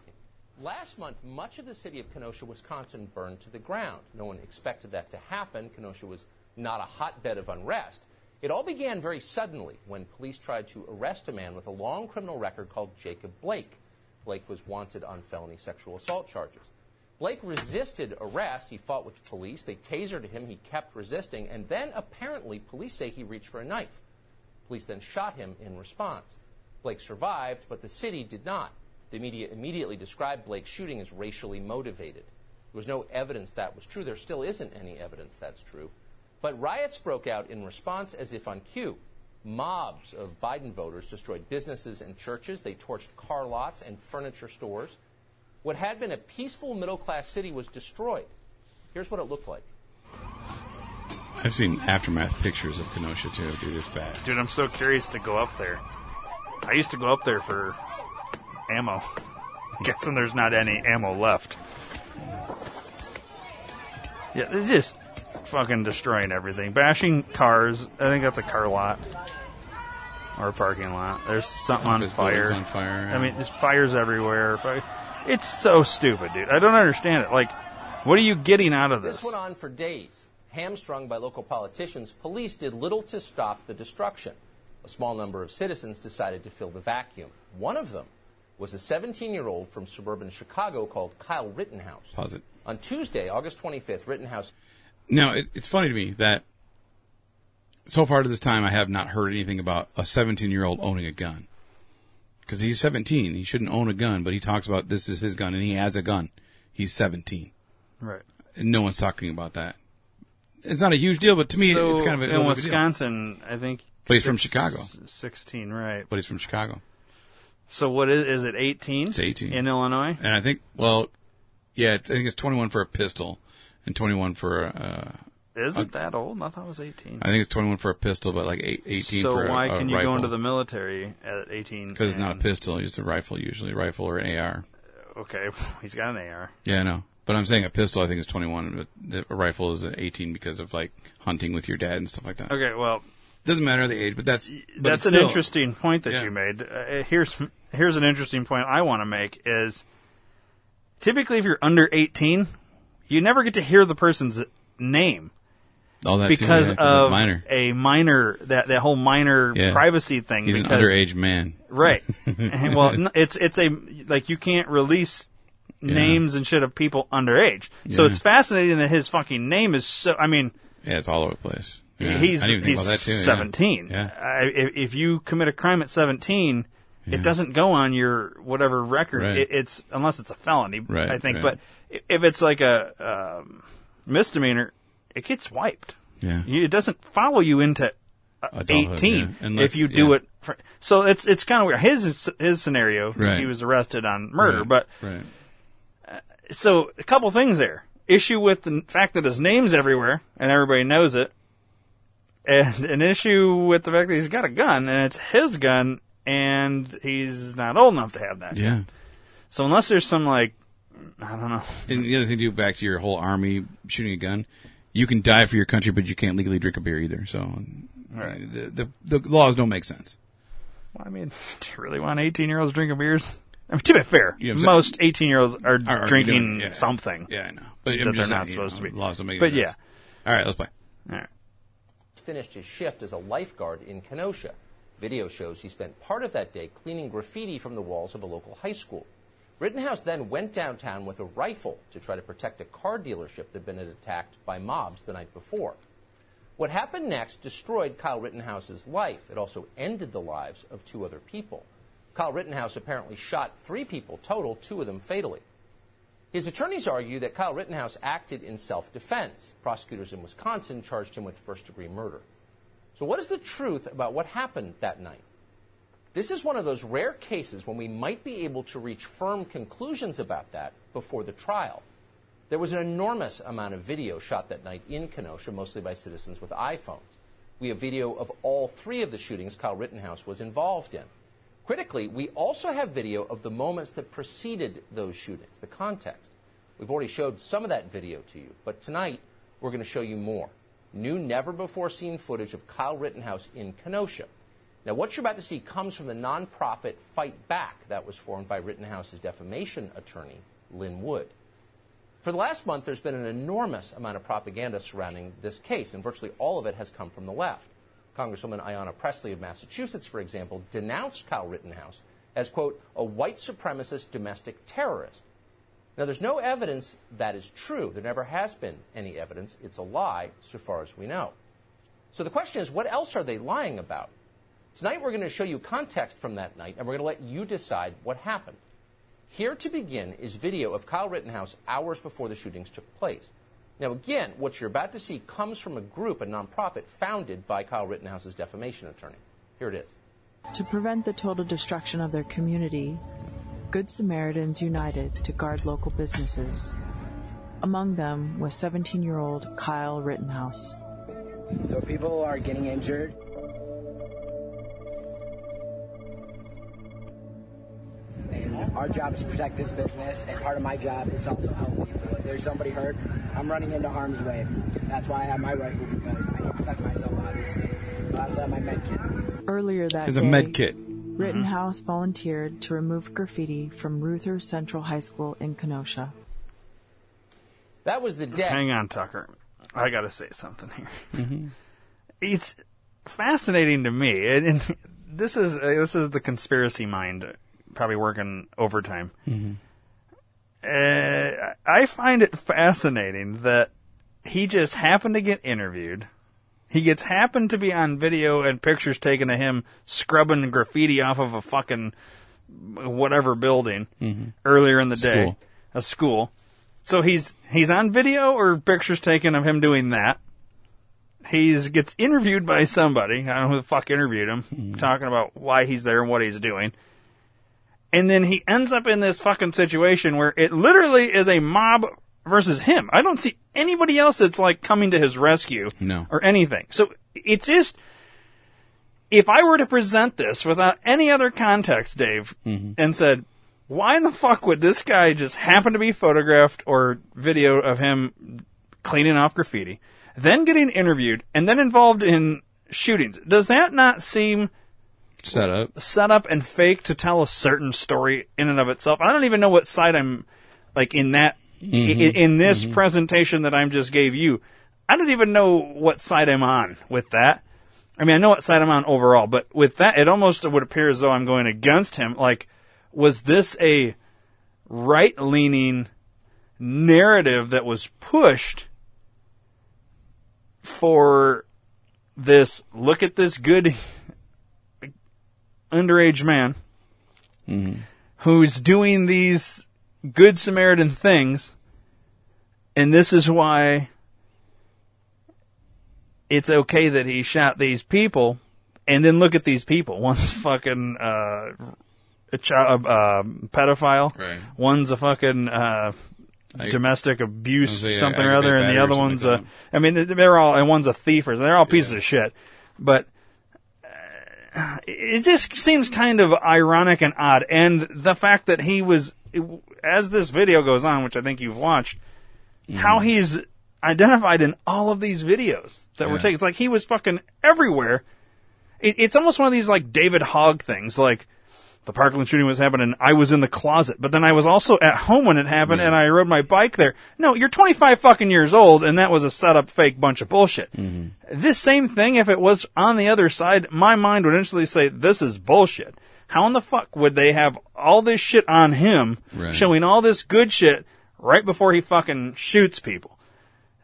Last month, much of the city of Kenosha, Wisconsin burned to the ground. No one expected that to happen. Kenosha was not a hotbed of unrest. It all began very suddenly when police tried to arrest a man with a long criminal record called Jacob Blake. Blake was wanted on felony sexual assault charges. Blake resisted arrest. He fought with police. They tasered him. He kept resisting. And then, apparently, police say he reached for a knife. Police then shot him in response. Blake survived, but the city did not. The media immediately described Blake's shooting as racially motivated. There was no evidence that was true. There still isn't any evidence that's true. But riots broke out in response as if on cue. Mobs of Biden voters destroyed businesses and churches. They torched car lots and furniture stores. What had been a peaceful middle class city was destroyed. Here's what it looked like. I've seen aftermath pictures of Kenosha too, dude. It's bad. Dude, I'm so curious to go up there. I used to go up there for ammo. Guessing there's not any ammo left. Yeah, it's just fucking destroying everything. Bashing cars. I think that's a car lot. Or a parking lot. There's something on Office fire. on fire, I mean, there's fires everywhere. It's so stupid, dude. I don't understand it. Like, what are you getting out of This this? went on for days. Hamstrung by local politicians, police did little to stop the destruction. A small number of citizens decided to fill the vacuum. One of them was a 17 year old from suburban Chicago called Kyle Rittenhouse. Pause it. On Tuesday, August 25th, Rittenhouse Now it, it's funny to me that so far to this time I have not heard anything about a 17 year old owning a gun. Because he's 17, he shouldn't own a gun, but he talks about this is his gun and he has a gun. He's 17, right. and no one's talking about that. It's not a huge deal, but to me So, it's kind of a, in little bit deal. Wisconsin, I think. But he's from Chicago. 16, right. But he's from Chicago, So what is is it 18? It's 18. in Illinois. and I think well, yeah, I think it's 21 for a pistol and 21 for a. Uh, Is it that old? I thought it was 18. I think it's 21 for a pistol, but like eight, 18 so for a, why can you go into the military at 18? Because it's not a pistol, it's a rifle usually, rifle or an AR. Okay, he's got an AR. Yeah, I know. But I'm saying a pistol, I think, is 21. But a rifle is 18 because of like hunting with your dad and stuff like that. Okay, well, Doesn't matter the age, but that's but that's it's an still- interesting point that Yeah. you made. Uh, here's here's an interesting point I want to make is typically if you're under 18, you never get to hear the person's name All that too, because yeah, of minor. a minor that that whole minor Yeah. privacy thing. He's an underage man. Right. Well, it's it's a like you can't release names and shit of people underage. So it's fascinating that his fucking name is so. I mean, Yeah, it's all over the place. Yeah. he's I didn't think he's too. seventeen. Yeah. I, if, if you commit a crime at seventeen, it doesn't go on your whatever record. Right. It, it's unless it's a felony. Right, I think, right. but if it's like a um, misdemeanor, it gets wiped. Yeah. It doesn't follow you into uh, Adulthood, 18 yeah. Unless- if you do yeah. it. For, so it's it's kind of weird. His his scenario, he was arrested on murder, but right. so a couple things there. Issue with the fact that his name's everywhere and everybody knows it, and an issue with the fact that he's got a gun and it's his gun and he's not old enough to have that. Yeah. So unless there's some like, I don't know. And the other thing, too, back to your whole army shooting a gun, you can die for your country, but you can't legally drink a beer either. So, the, the the laws don't make sense. Well, I mean, do you really want 18 year olds drinking beers? I mean, to be fair, You know most 18 year olds are, Are- drinking doing- yeah. something. Yeah, I know. But that they're not saying, you supposed know, to be. Laws don't make But sense. yeah. All right, let's play. All right. Finished his shift as a lifeguard in Kenosha. Video shows he spent part of that day cleaning graffiti from the walls of a local high school. Rittenhouse then went downtown with a rifle to try to protect a car dealership that had been attacked by mobs the night before. What happened next destroyed Kyle Rittenhouse's life. It also ended the lives of two other people. Kyle Rittenhouse apparently shot three people total, two of them fatally. His attorneys argue that Kyle Rittenhouse acted in self defense. Prosecutors in Wisconsin charged him with first degree murder. So, what is the truth about what happened that night? This is one of those rare cases when we might be able to reach firm conclusions about that before the trial. There was an enormous amount of video shot that night in Kenosha, mostly by citizens with iPhones. We have video of all three of the shootings Kyle Rittenhouse was involved in. Critically, we also have video of the moments that preceded those shootings, the context. We've already showed some of that video to you, but tonight we're going to show you more. New, never before seen footage of Kyle Rittenhouse in Kenosha. Now, what you're about to see comes from the nonprofit Fight Back that was formed by Rittenhouse's defamation attorney, Lin Wood. For the last month, there's been an enormous amount of propaganda surrounding this case, and virtually all of it has come from the left. Congresswoman Ayanna Pressley of Massachusetts, for example, denounced Kyle Rittenhouse as, quote, a white supremacist domestic terrorist. Now, there's no evidence that is true. There never has been any evidence. It's a lie, so far as we know. So the question is, what else are they lying about? Tonight, we're going to show you context from that night, and we're going to let you decide what happened. Here to begin is video of Kyle Rittenhouse hours before the shootings took place. Now, again, what you're about to see comes from a group, a nonprofit, founded by Kyle Rittenhouse's defamation attorney. Here it is. To prevent the total destruction of their community, Good Samaritans united to guard local businesses. Among them was 17 year old Kyle Rittenhouse. So people are getting injured. Our job is to protect this business, and part of my job is also help people. If there's somebody hurt, I'm running into harm's way. That's why I have my rifle because I need to protect myself, obviously. But I also have my med kit. Earlier that There's a day, med kit. Rittenhouse volunteered to remove graffiti from Reuther Central High School in Kenosha. That was the day. Hang on, Tucker. I got to say something here. It's fascinating to me, and, and this is uh, this is the conspiracy mind probably working overtime. Mm-hmm. Uh, I find it fascinating that he just happened to get interviewed. He gets happened to be on video and pictures taken of him scrubbing graffiti off of a fucking whatever building mm-hmm. earlier in the day, School. a school. So he's he's on video or pictures taken of him doing that. He's gets interviewed by somebody. I don't know who the fuck interviewed him, mm-hmm. talking about why he's there and what he's doing. And then he ends up in this fucking situation where it literally is a mob versus him. I don't see anybody else that's like coming to his rescue No. or anything. So it's just if I were to present this without any other context, Dave, mm-hmm. and said, why in the fuck would this guy just happen to be photographed or video of him cleaning off graffiti, then getting interviewed, and then involved in shootings? Does that not seem Set up. set up and fake to tell a certain story in and of itself? I don't even know what side I'm like in that i mm-hmm. in, in this mm-hmm. presentation that I just gave you. I don't even know what side I'm on with that. I mean, I know what side I'm on overall, but with that, it almost would appear as though I'm going against him. Like, was this a right leaning narrative that was pushed for this? Look at this good underage man who's doing these good Samaritan things, and this is why it's okay that he shot these people. And then look at these people. One's fucking uh, a child, uh, pedophile. Right. One's a fucking uh, domestic abuse, I was gonna say, something or other, and the other one's like a. I mean, they're all and one's a thief, or they're all pieces of shit. But it just seems kind of ironic and odd. And the fact that he was, as this video goes on, which I think you've watched, mm-hmm. how he's identified in all of these videos that were taken. It's like he was fucking everywhere. It, it's almost one of these like David Hogg things, like the Parkland shooting was happening. I was in the closet, but then I was also at home when it happened, and I rode my bike there. No, you're 25 fucking years old, and that was a set up fake bunch of bullshit. Mm-hmm. This same thing, if it was on the other side, my mind would instantly say, this is bullshit. How in the fuck would they have all this shit on him, Right. showing all this good shit right before he fucking shoots people?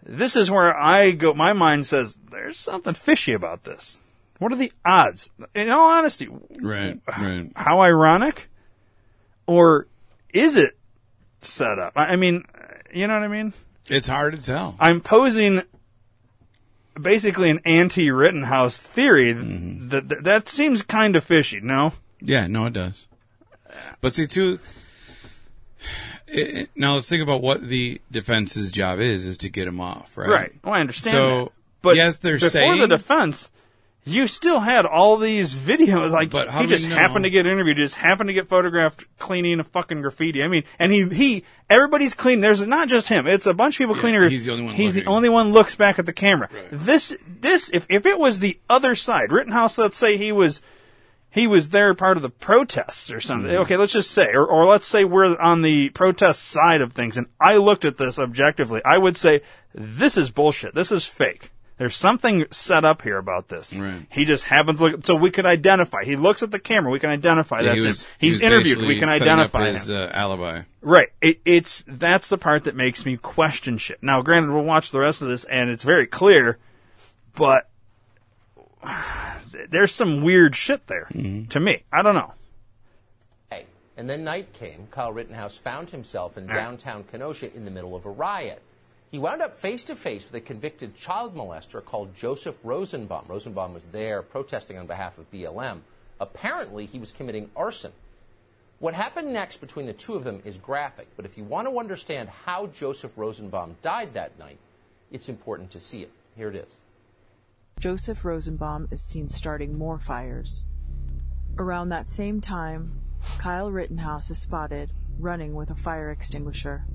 this is where I go. My mind says there's something fishy about this. What are the odds? In all honesty, Right, right. how ironic, or is it set up? I mean, you know what I mean. It's hard to tell. I'm posing basically an anti Rittenhouse theory Mm-hmm. that, that that seems kind of fishy. No, Yeah, no, it does. But see, too. It, now let's think about what the defense's job is: is to get him off, right? right? Well, I understand. So, that. but yes, they're before saying the defense. You still had all these videos, like But he just happened to get interviewed, just happened to get photographed cleaning a fucking graffiti. I mean, and he he everybody's cleaning. There's not just him; it's a bunch of people Yeah, cleaning. he's the only one He's looking. the only one looks back at the camera. This this if if it was the other side, Rittenhouse, let's say he was he was there part of the protests or something. Mm-hmm. Okay, let's just say, or, or let's say we're on the protest side of things, and I looked at this objectively. I would say this is bullshit. This is fake. There's something set up here about this. Right. He just happens to look, so we could identify. He looks at the camera. We can identify Yeah, that's he him. was, He's he interviewed. We can setting up identify his him. uh, alibi. Right. It, it's that's the part that makes me question shit. Now, granted, we'll watch the rest of this, and it's very clear, but there's some weird shit there to me. I don't know. Hey, And then night came. Kyle Rittenhouse found himself in downtown Kenosha in the middle of a riot. He wound up face to face with a convicted child molester called Joseph Rosenbaum. Rosenbaum was there protesting on behalf of BLM. Apparently, he was committing arson. What happened next between the two of them is graphic, but if you want to understand how Joseph Rosenbaum died that night, it's important to see it. Here it is. Joseph Rosenbaum is seen starting more fires. Around that same time, Kyle Rittenhouse is spotted running with a fire extinguisher.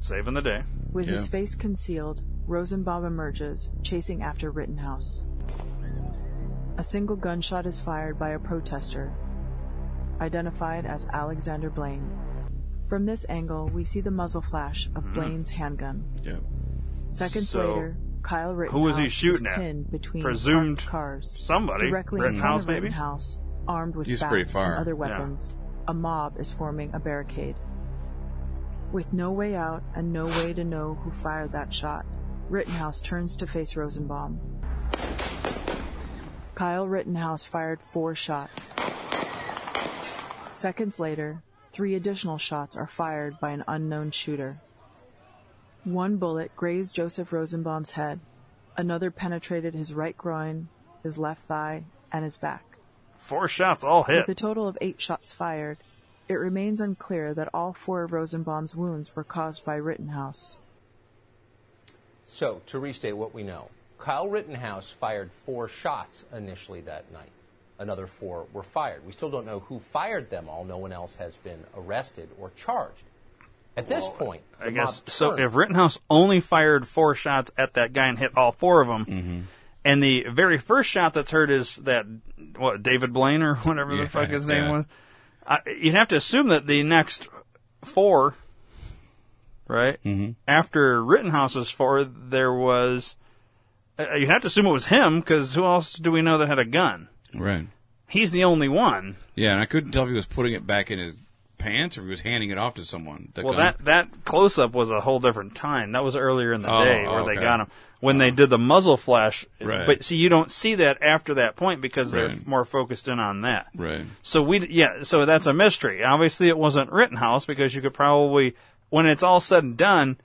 Saving the day. With his face concealed, Rosenbaum emerges, chasing after Rittenhouse. A single gunshot is fired by a protester, identified as Alexander Blaine. From this angle, we see the muzzle flash of Mhm. Blaine's handgun. Yep. Seconds So, later, Kyle Rittenhouse who was he is shooting at? pinned between Presumed parked cars. somebody. Directly in front of maybe? Rittenhouse, armed with He's bats and other Yeah. weapons. A mob is forming a barricade. With no way out and no way to know who fired that shot, Rittenhouse turns to face Rosenbaum. Kyle Rittenhouse fired four shots. Seconds later, three additional shots are fired by an unknown shooter. One bullet grazed Joseph Rosenbaum's head. Another penetrated his right groin, his left thigh, and his back. Four shots all hit. With a total of eight shots fired, it remains unclear that all four of Rosenbaum's wounds were caused by Rittenhouse. So, to restate what we know, Kyle Rittenhouse fired four shots initially that night. Another four were fired. We still don't know who fired them all. No one else has been arrested or charged. At this point, I the guess mob so. If Rittenhouse only fired four shots at that guy and hit all four of them, mm-hmm. and the very first shot that's heard is that what David Blaine or whatever Yeah, the fuck his name yeah. was, I, you'd have to assume that the next four, right Mm-hmm. after Rittenhouse's four, there was. Uh, you'd have to assume it was him because who else do we know that had a gun? Right. He's the only one. Yeah, and I couldn't tell if he was putting it back in his pants or he was handing it off to someone. well, gun. that that close up was a whole different time. That was earlier in the Oh, day where okay. they got him when they oh. did the muzzle flash. Right. But see, you don't see that after that point because they're more focused in on that. Right. So we, yeah, so that's a mystery. Obviously, it wasn't Rittenhouse because you could probably, when it's all said and done,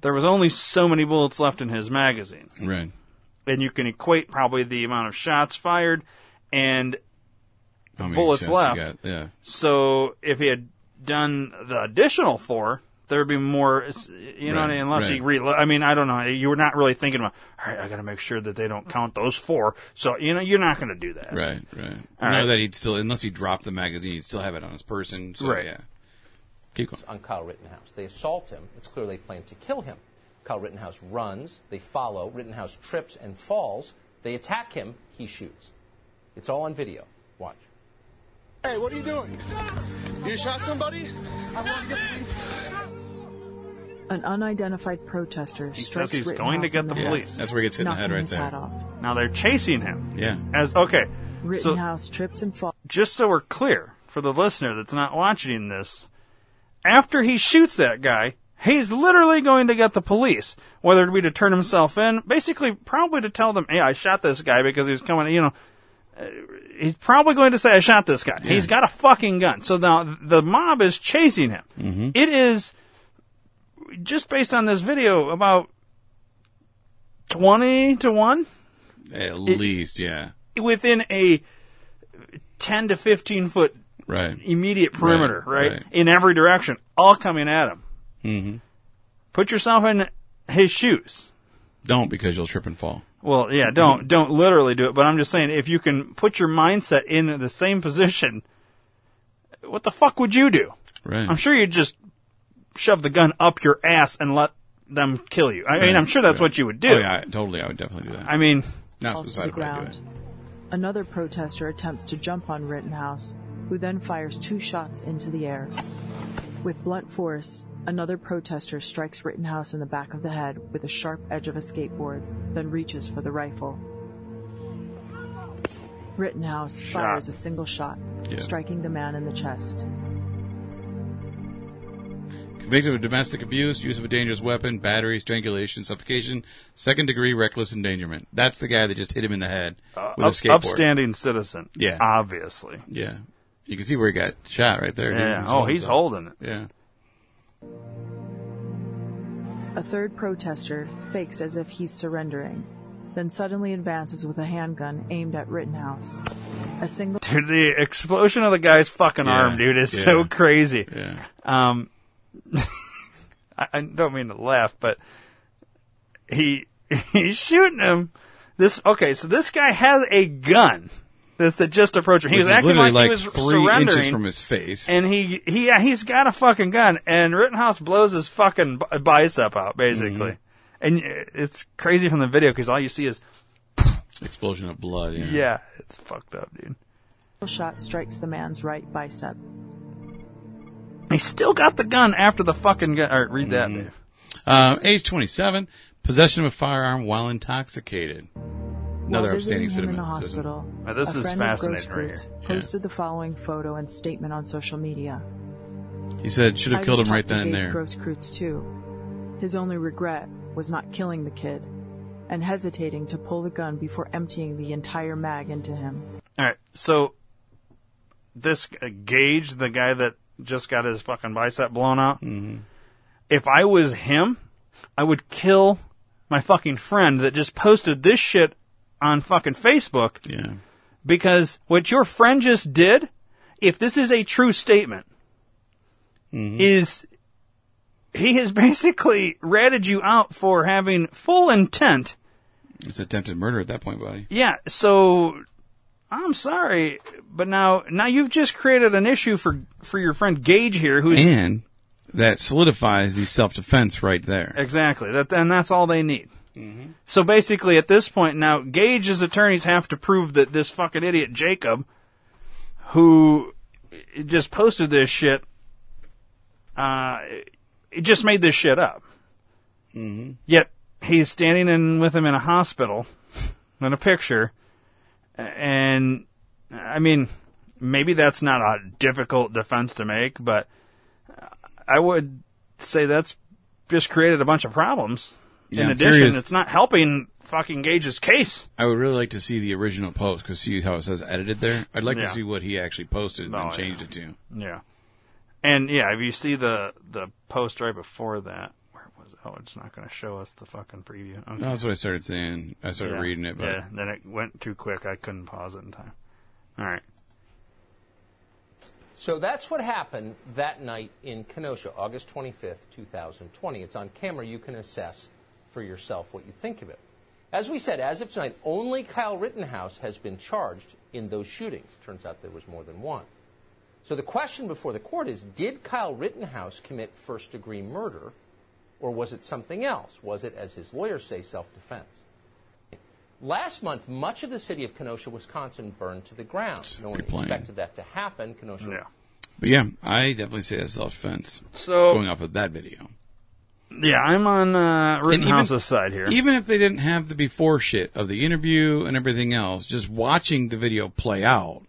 there was only so many bullets left in his magazine, Right. and you can equate probably the amount of shots fired and How many bullets left. got, yeah. So if he had done the additional four, there would be more. You know, what I mean? unless right. he reload. I mean, I don't know. You were not really thinking about. All right, I got to make sure that they don't count those four. So you know, you're not going to do that. Right, right. All I know right. that he'd still, unless he dropped the magazine, he'd still have it on his person. So, Right. yeah. Keep going. on Kyle Rittenhouse. They assault him. It's clear they plan to kill him. Kyle Rittenhouse runs. They follow. Rittenhouse trips and falls. They attack him. He shoots. It's all on video. Watch. Hey, what are you doing? You shot somebody? An unidentified protester He says strikes he's Rittenhouse going to get in the head, police. That's where he gets hit in the knocking head right his there. hat off. Now they're chasing him. Yeah. As okay, so Rittenhouse trips and falls. just so we're clear for the listener that's not watching this, after he shoots that guy, He's literally going to get the police, whether it be to turn himself in, basically probably to tell them, hey, I shot this guy because he was coming, you know, he's probably going to say, I shot this guy. He's got a fucking gun. So now the mob is chasing him. Mm-hmm. It is, just based on this video, about 20 to 1 At least, yeah. within a 10 to 15 foot Right. immediate perimeter, Right, right? right. In every direction, all coming at him. Mm-hmm. Put yourself in his shoes. Don't because you'll trip and fall. Well, yeah, don't don't literally do it, but I'm just saying if you can put your mindset in the same position, what the fuck would you do? Right. I'm sure you'd just shove the gun up your ass and let them kill you. I mean, Right, I'm sure that's right. what you would do. Oh, yeah, I- totally. I would definitely do that. I mean, Not falls to the what I'd ground. Another protester attempts to jump on Rittenhouse, who then fires two shots into the air. With blunt force, another protester strikes Rittenhouse in the back of the head with the sharp edge of a skateboard, then reaches for the rifle. Rittenhouse Shot. fires a single shot, Yeah. striking the man in the chest. Convicted of domestic abuse, use of a dangerous weapon, battery, strangulation, suffocation, second degree reckless endangerment. That's the guy that just hit him in the head uh, with up- a skateboard. upstanding citizen. Yeah. obviously. Yeah. You can see where he got shot right there. Yeah. He's Oh, he's himself. holding it. Yeah. A third protester fakes as if he's surrendering, then suddenly advances with a handgun aimed at Rittenhouse. A single Dude, the explosion of the guy's fucking Yeah, arm, dude, is yeah. so crazy. Yeah. Um, I, I don't mean to laugh, but he he's shooting him. This okay, so this guy has a gun. This that just approached him. He Which was is acting literally like, like he was three surrendering, inches from his face. and he he yeah, he's got a fucking gun, and Rittenhouse blows his fucking bi- bicep out basically, Mhm. and it's crazy from the video because all you see is Explosion of blood. Yeah. yeah, it's fucked up, dude. shot strikes the man's right bicep. He still got the gun after the fucking gun. All right, read that. Mhm. Dave. Uh, age 27, possession of a firearm while intoxicated. Another While visiting him in citizen. the hospital, Now, this a is friend fascinating of right Gross here. Roots posted the following photo and statement on social media. He said, should have killed him right taught to then and hate there. Grosskreutz too. His only regret was not killing the kid and hesitating to pull the gun before emptying the entire mag into him. All right, so this uh, Gaige, the guy that just got his fucking bicep blown out, Mm-hmm. if I was him, I would kill my fucking friend that just posted this shit on fucking Facebook. Yeah. Because what your friend just did, if this is a true statement, Mm-hmm. is he has basically ratted you out for having full intent It's attempted murder at that point, buddy. Yeah, so I'm sorry, but now now you've just created an issue for for your friend Gaige here, who's And that solidifies the self-defense right there. exactly that, and that's all they need. So basically, at this point now, Gaige's attorneys have to prove that this fucking idiot Jacob, who just posted this shit, uh, it just made this shit up. Mm-hmm. Yet he's standing in with him in a hospital in a picture, and I mean, maybe that's not a difficult defense to make, but I would say that's just created a bunch of problems. Yeah, in I'm addition, curious. it's not helping fucking Gaige's case. I would really like to see the original post because see how it says edited there. I'd like Yeah. to see what he actually posted and Oh, then yeah. changed it to. Yeah, and yeah, if you see the the post right before that, where was it? Oh, it's not going to show us the fucking preview. Okay. No, that's what I started saying. I started Yeah. reading it, but yeah, then it went too quick. I couldn't pause it in time. All right. So that's what happened that night in Kenosha, August 25th, 2020. It's on camera. You can assess for yourself what you think of it. As we said, as of tonight, only Kyle Rittenhouse has been charged in those shootings. Turns out there was more than one. So the question before the court is Did Kyle Rittenhouse commit first degree murder, or was it something else? Was it, as his lawyers say, self defense? Last month, much of the city of Kenosha, Wisconsin burned to the ground. No one pretty expected that to happen. Kenosha Yeah. but yeah, I definitely say that's self-defense. So- going off of that video, Yeah, I'm on uh, And even- side here. even if they didn't have the before shit of the interview and everything else, just watching the video play out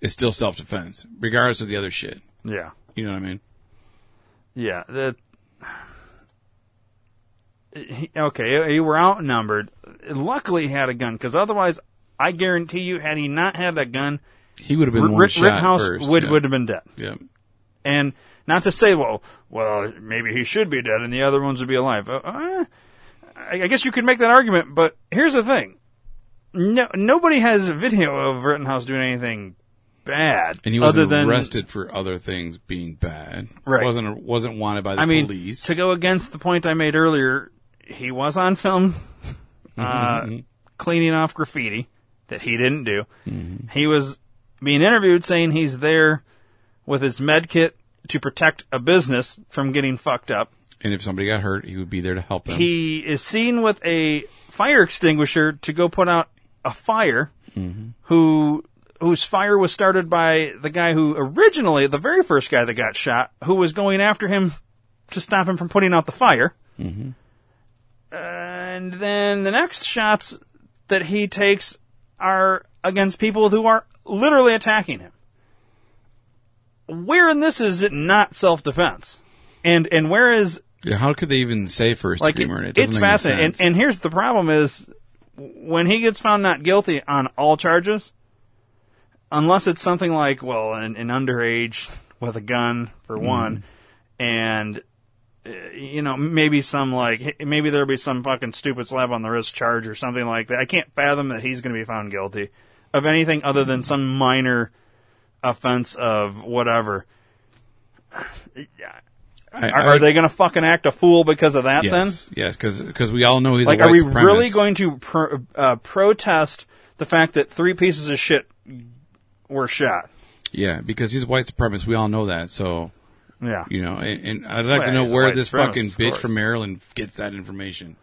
is still self-defense, regardless of the other shit. Yeah. You know what I mean? Yeah, that he- okay, you were outnumbered. Luckily, he had a gun because otherwise, I guarantee you, had he not had a gun, He would have been R- one shot Rittenhouse first. would yeah. would have been dead. Yeah. And not to say, well, well, maybe he should be dead and the other ones would be alive. Uh, uh, I guess you could make that argument, but here's the thing: no, nobody has a video of Rittenhouse doing anything bad, And he other wasn't than arrested for other things being bad. Right. wasn't wasn't wanted by the I mean, police. to go against the point I made earlier, he was on film uh, Mhm. cleaning off graffiti that he didn't do. Mm-hmm. He was being interviewed saying he's there with his med kit to protect a business from getting fucked up. and if somebody got hurt, he would be there to help them. He is seen with a fire extinguisher to go put out a fire. Mhm. Who whose fire was started by the guy who originally the very first guy that got shot, who was going after him to stop him from putting out the fire. Mhm. And then the next shots that he takes are against people who are literally attacking him. Where in this is it not self defense? And and where is Yeah, how could they even say first like degree murder? It it's fascinating. And, and here's the problem: is when he gets found not guilty on all charges, unless it's something like well, an, an underage with a gun for Mm-hmm. one, and uh, you know maybe some like maybe there'll be some fucking stupid slap on the wrist charge or something like that. I can't fathom that he's going to be found guilty of anything other than some minor offense of whatever. I- are, are they going to fucking act a fool because of that? Then yes, yes, because we all know he's like, a white are we supremacist. really going to pro- uh, protest the fact that three pieces of shit were shot? Yeah, because he's a white supremacist. We all know that. So, Yeah. you know, and, and I'd like Well, to know where this fucking bitch from Maryland gets that information.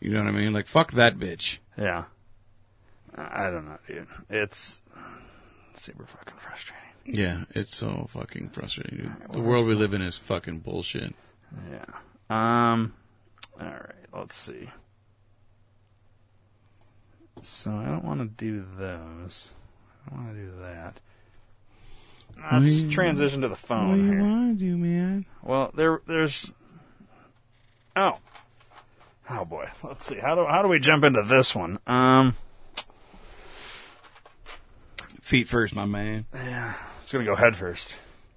You know what I mean? Like, fuck that bitch. Yeah. I don't know, dude. It's super fucking frustrating. Yeah, it's so fucking frustrating, dude. The world we live in is fucking bullshit. Yeah. Um. All right. Let's see. So I don't want to do those. I don't want to do that. Let's transition to the phone What do you here. want to do, man? Well, there, there's. Oh. Oh boy. Let's see. How do how do we jump into this one? Um. Feet first, my man. Yeah. It's gonna go head first.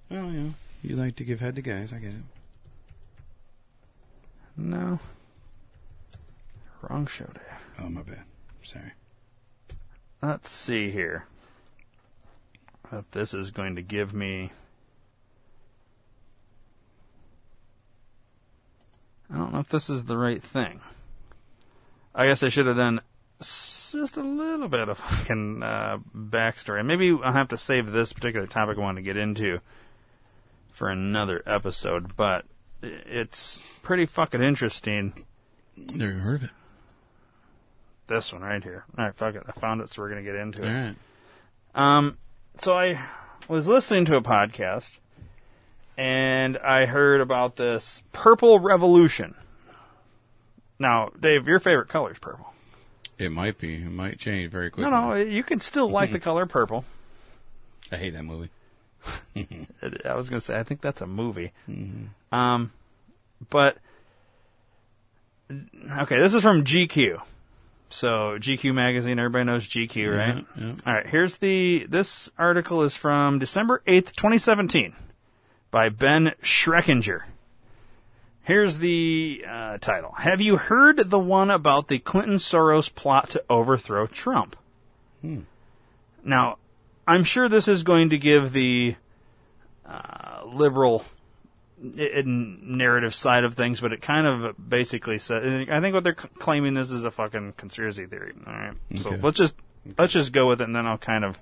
Well, yeah. You like to give head to guys. I get it. No. Wrong show, Dave. Oh, my bad. Sorry. Let's see here. If this is going to give me. I don't know if this is the right thing. I guess I should have done just a little bit of fucking uh, backstory. Maybe I'll have to save this particular topic I want to get into for another episode, but it's pretty fucking interesting. Never heard of it. This one right here. All right, fuck it. I found it, so we're gonna get into All it. right. Um, so I was listening to a podcast, and I heard about this purple revolution. Now, Dave, your favorite color is purple. It might be. It might change very quickly. No, no, you can still like the color purple. I hate that movie. I was going to say, I think that's a movie. Mm-hmm. Um, but okay, this is from GQ. So GQ magazine, everybody knows GQ, right? Yeah, yeah. All right, here's the. This article is from December eighth, twenty seventeen, by Ben Schreckinger. Here's the uh, title: Have you heard the one about the Clinton Soros plot to overthrow Trump? Hmm. Now, I'm sure this is going to give the uh, liberal narrative side of things, but it kind of basically says. I think what they're claiming this is a fucking conspiracy theory. All right, so let's just let's just go with it, and then I'll kind of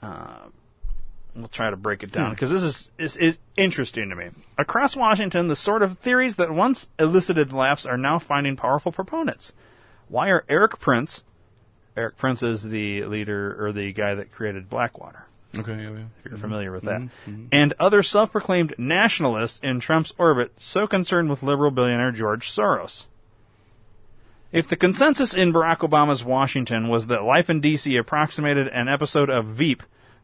uh, we'll try to break it down Hmm. because this is, is is interesting to me. Across Washington, the sort of theories that once elicited laughs are now finding powerful proponents. Why are Erik Prince? Erik Prince is the leader or the guy that created Blackwater Okay, yeah, yeah. if you're familiar with that, Mhm, mhm. and other self-proclaimed nationalists in Trump's orbit so concerned with liberal billionaire George Soros. If the consensus in Barack Obama's Washington was that life in D.C. approximated an episode of Veep,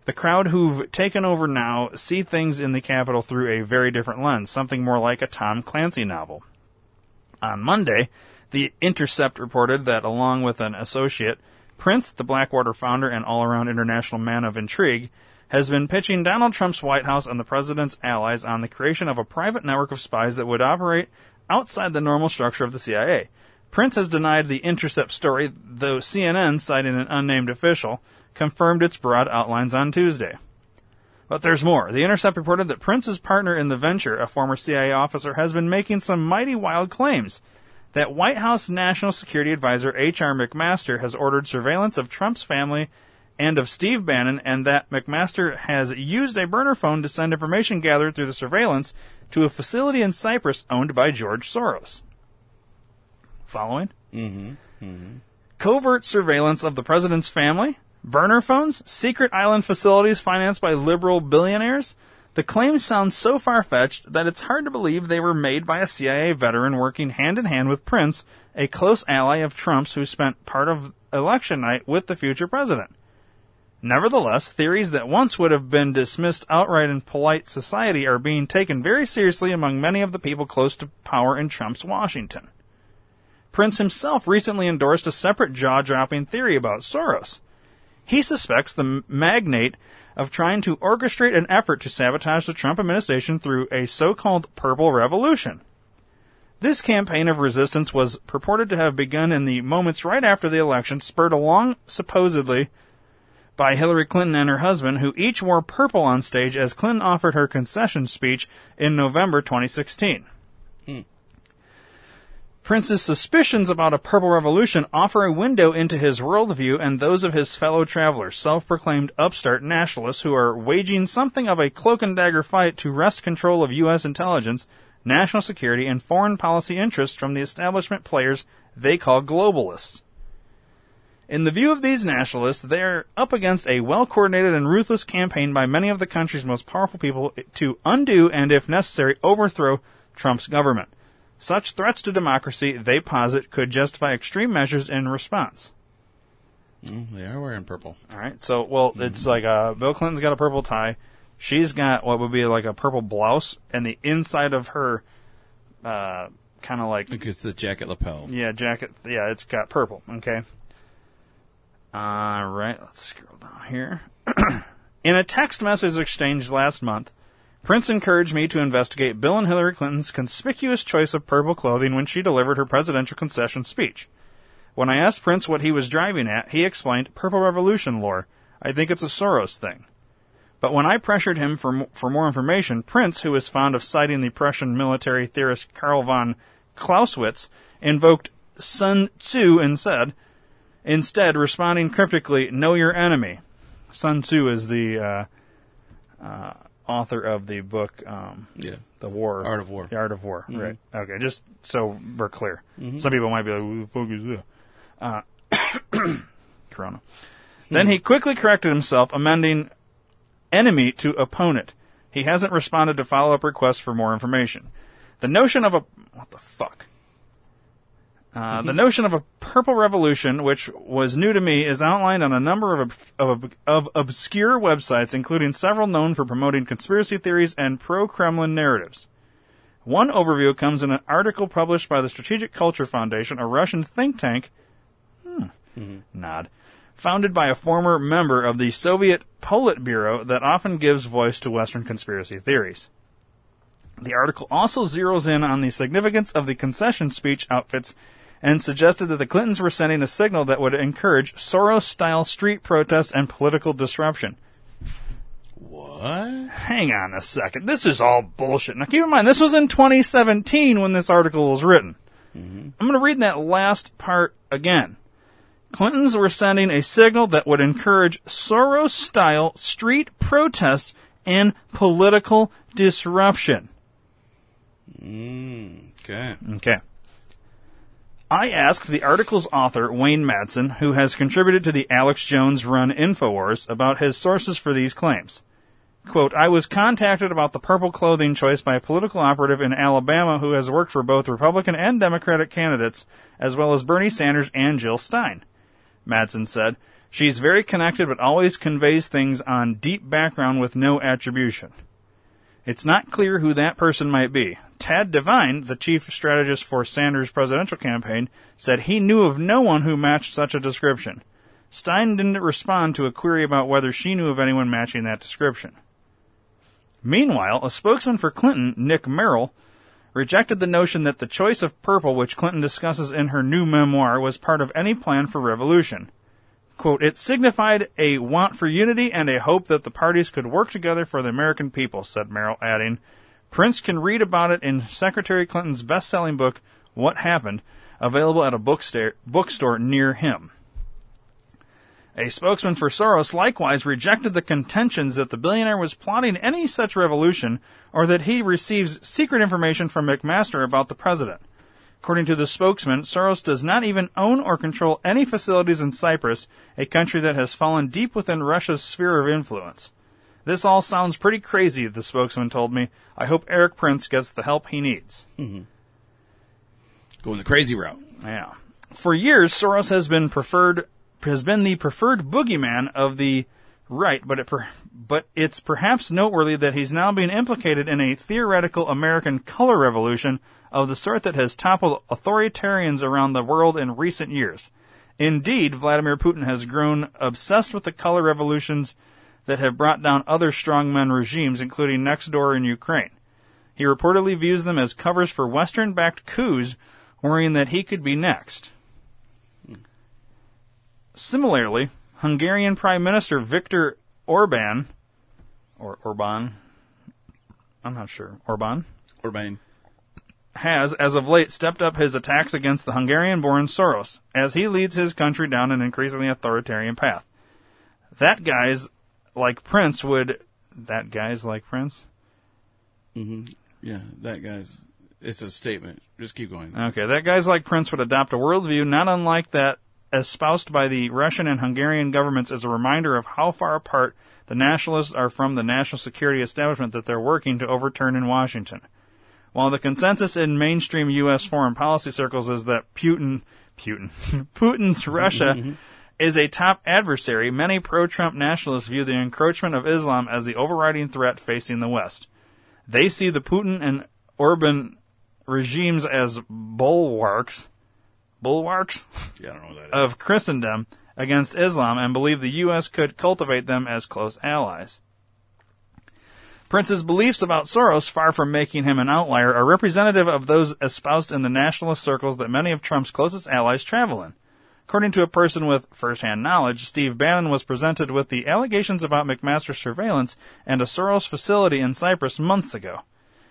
the crowd who've taken over now see things in the Capitol through a very different lens, something more like a Tom Clancy novel. On Monday, The Intercept reported that along with an associate, Prince, the Blackwater founder and all around international man of intrigue, has been pitching Donald Trump's White House and the president's allies on the creation of a private network of spies that would operate outside the normal structure of the CIA. Prince has denied the Intercept story, though CNN, citing an unnamed official, confirmed its broad outlines on Tuesday. But there's more. The Intercept reported that Prince's partner in the venture, a former CIA officer, has been making some mighty wild claims. That White House National Security Advisor H.R. McMaster has ordered surveillance of Trump's family and of Steve Bannon, and that McMaster has used a burner phone to send information gathered through the surveillance to a facility in Cyprus owned by George Soros. Following? Mm-hmm. Mm-hmm. Covert surveillance of the president's family, burner phones, secret island facilities financed by liberal billionaires. The claims sound so far fetched that it's hard to believe they were made by a CIA veteran working hand in hand with Prince, a close ally of Trump's who spent part of election night with the future president. Nevertheless, theories that once would have been dismissed outright in polite society are being taken very seriously among many of the people close to power in Trump's Washington. Prince himself recently endorsed a separate jaw dropping theory about Soros. He suspects the magnate of trying to orchestrate an effort to sabotage the Trump administration through a so called Purple Revolution. This campaign of resistance was purported to have begun in the moments right after the election, spurred along, supposedly, by Hillary Clinton and her husband, who each wore purple on stage as Clinton offered her concession speech in November 2016. Prince's suspicions about a purple revolution offer a window into his worldview and those of his fellow travelers, self-proclaimed upstart nationalists who are waging something of a cloak and dagger fight to wrest control of U.S. intelligence, national security, and foreign policy interests from the establishment players they call globalists. In the view of these nationalists, they are up against a well coordinated and ruthless campaign by many of the country's most powerful people to undo and, if necessary, overthrow Trump's government. Such threats to democracy, they posit, could justify extreme measures in response. Mm, they are wearing purple. All right, so well, it's like uh, Bill Clinton's got a purple tie. She's got what would be like a purple blouse, and the inside of her, uh, kind of like it's the jacket lapel. yeah, jacket. Yeah, it's got purple. Okay. All right, let's scroll down here. In a text message exchanged last month, Prince encouraged me to investigate Bill and Hillary Clinton's conspicuous choice of purple clothing when she delivered her presidential concession speech. When I asked Prince what he was driving at, he explained Purple Revolution lore. I think it's a Soros thing. But when I pressured him for, for more information, Prince, who is fond of citing the Prussian military theorist Karl von Clausewitz, invoked Sun Tzu and said, instead responding cryptically, know your enemy. Sun Tzu is the uh, uh, author of the book, um, Yeah. The War. Art of War. The Art of War, Mhm. right. Okay, just so we're clear. Mhm. Some people might be like, who the fuck is that? Uh, Corona. Then he quickly corrected himself, amending enemy to opponent. He hasn't responded to follow up requests for more information. The notion of a. What the fuck? Uh, the notion of a purple revolution, which was new to me, is outlined on a number of, of, of obscure websites, including several known for promoting conspiracy theories and pro-Kremlin narratives. One overview comes in an article published by the Strategic Culture Foundation, a Russian think tank. Hmm. Nod. Founded by a former member of the Soviet Politburo that often gives voice to Western conspiracy theories. The article also zeroes in on the significance of the concession speech outfits and suggested that the Clintons were sending a signal that would encourage Soros style street protests and political disruption. What? Hang on a second. This is all bullshit. Now keep in mind, this was in 2017 when this article was written. I'm going to read that last part again. Clintons were sending a signal that would encourage Soros style street protests and political disruption. Mm, okay. Okay. I asked the article's author, Wayne Madsen, who has contributed to the Alex Jones run InfoWars, about his sources for these claims. Quote, I was contacted about the purple clothing choice by a political operative in Alabama who has worked for both Republican and Democratic candidates, as well as Bernie Sanders and Jill Stein. Madsen said, She's very connected but always conveys things on deep background with no attribution. It's not clear who that person might be. Tad Devine, the chief strategist for Sanders' presidential campaign, said he knew of no one who matched such a description. Stein didn't respond to a query about whether she knew of anyone matching that description. Meanwhile, a spokesman for Clinton, Nick Merrill, rejected the notion that the choice of purple, which Clinton discusses in her new memoir, was part of any plan for revolution. Quote, it signified a want for unity and a hope that the parties could work together for the American people, said Merrill, adding, Prince can read about it in Secretary Clinton's best selling book, What Happened, available at a bookstore, bookstore near him. A spokesman for Soros likewise rejected the contentions that the billionaire was plotting any such revolution or that he receives secret information from McMaster about the president. According to the spokesman, Soros does not even own or control any facilities in Cyprus, a country that has fallen deep within Russia's sphere of influence. This all sounds pretty crazy, the spokesman told me. I hope Erik Prince gets the help he needs. Mm-hmm. Going the crazy route. Yeah. For years, Soros has been preferred has been the preferred boogeyman of the right, but it per, but it's perhaps noteworthy that he's now being implicated in a theoretical American color revolution of the sort that has toppled authoritarians around the world in recent years. Indeed, Vladimir Putin has grown obsessed with the color revolutions that have brought down other strongman regimes, including next door in Ukraine. He reportedly views them as covers for Western backed coups, worrying that he could be next. Similarly, Hungarian Prime Minister Viktor Orban, or Orban, I'm not sure, Orban? Orban. Has, as of late, stepped up his attacks against the Hungarian born Soros as he leads his country down an increasingly authoritarian path. That guy's like Prince would. That guy's like Prince? Mm-hmm. Yeah, that guy's. It's a statement. Just keep going. Okay, that guy's like Prince would adopt a worldview not unlike that espoused by the Russian and Hungarian governments as a reminder of how far apart the nationalists are from the national security establishment that they're working to overturn in Washington. While the consensus in mainstream U.S. foreign policy circles is that Putin, Putin, Putin's Russia is a top adversary, many pro-Trump nationalists view the encroachment of Islam as the overriding threat facing the West. They see the Putin and Orban regimes as bulwarks bulwarks yeah, I don't know what that is. of Christendom against Islam and believe the U.S. could cultivate them as close allies. Prince's beliefs about Soros, far from making him an outlier, are representative of those espoused in the nationalist circles that many of Trump's closest allies travel in. According to a person with first-hand knowledge, Steve Bannon was presented with the allegations about McMaster's surveillance and a Soros facility in Cyprus months ago.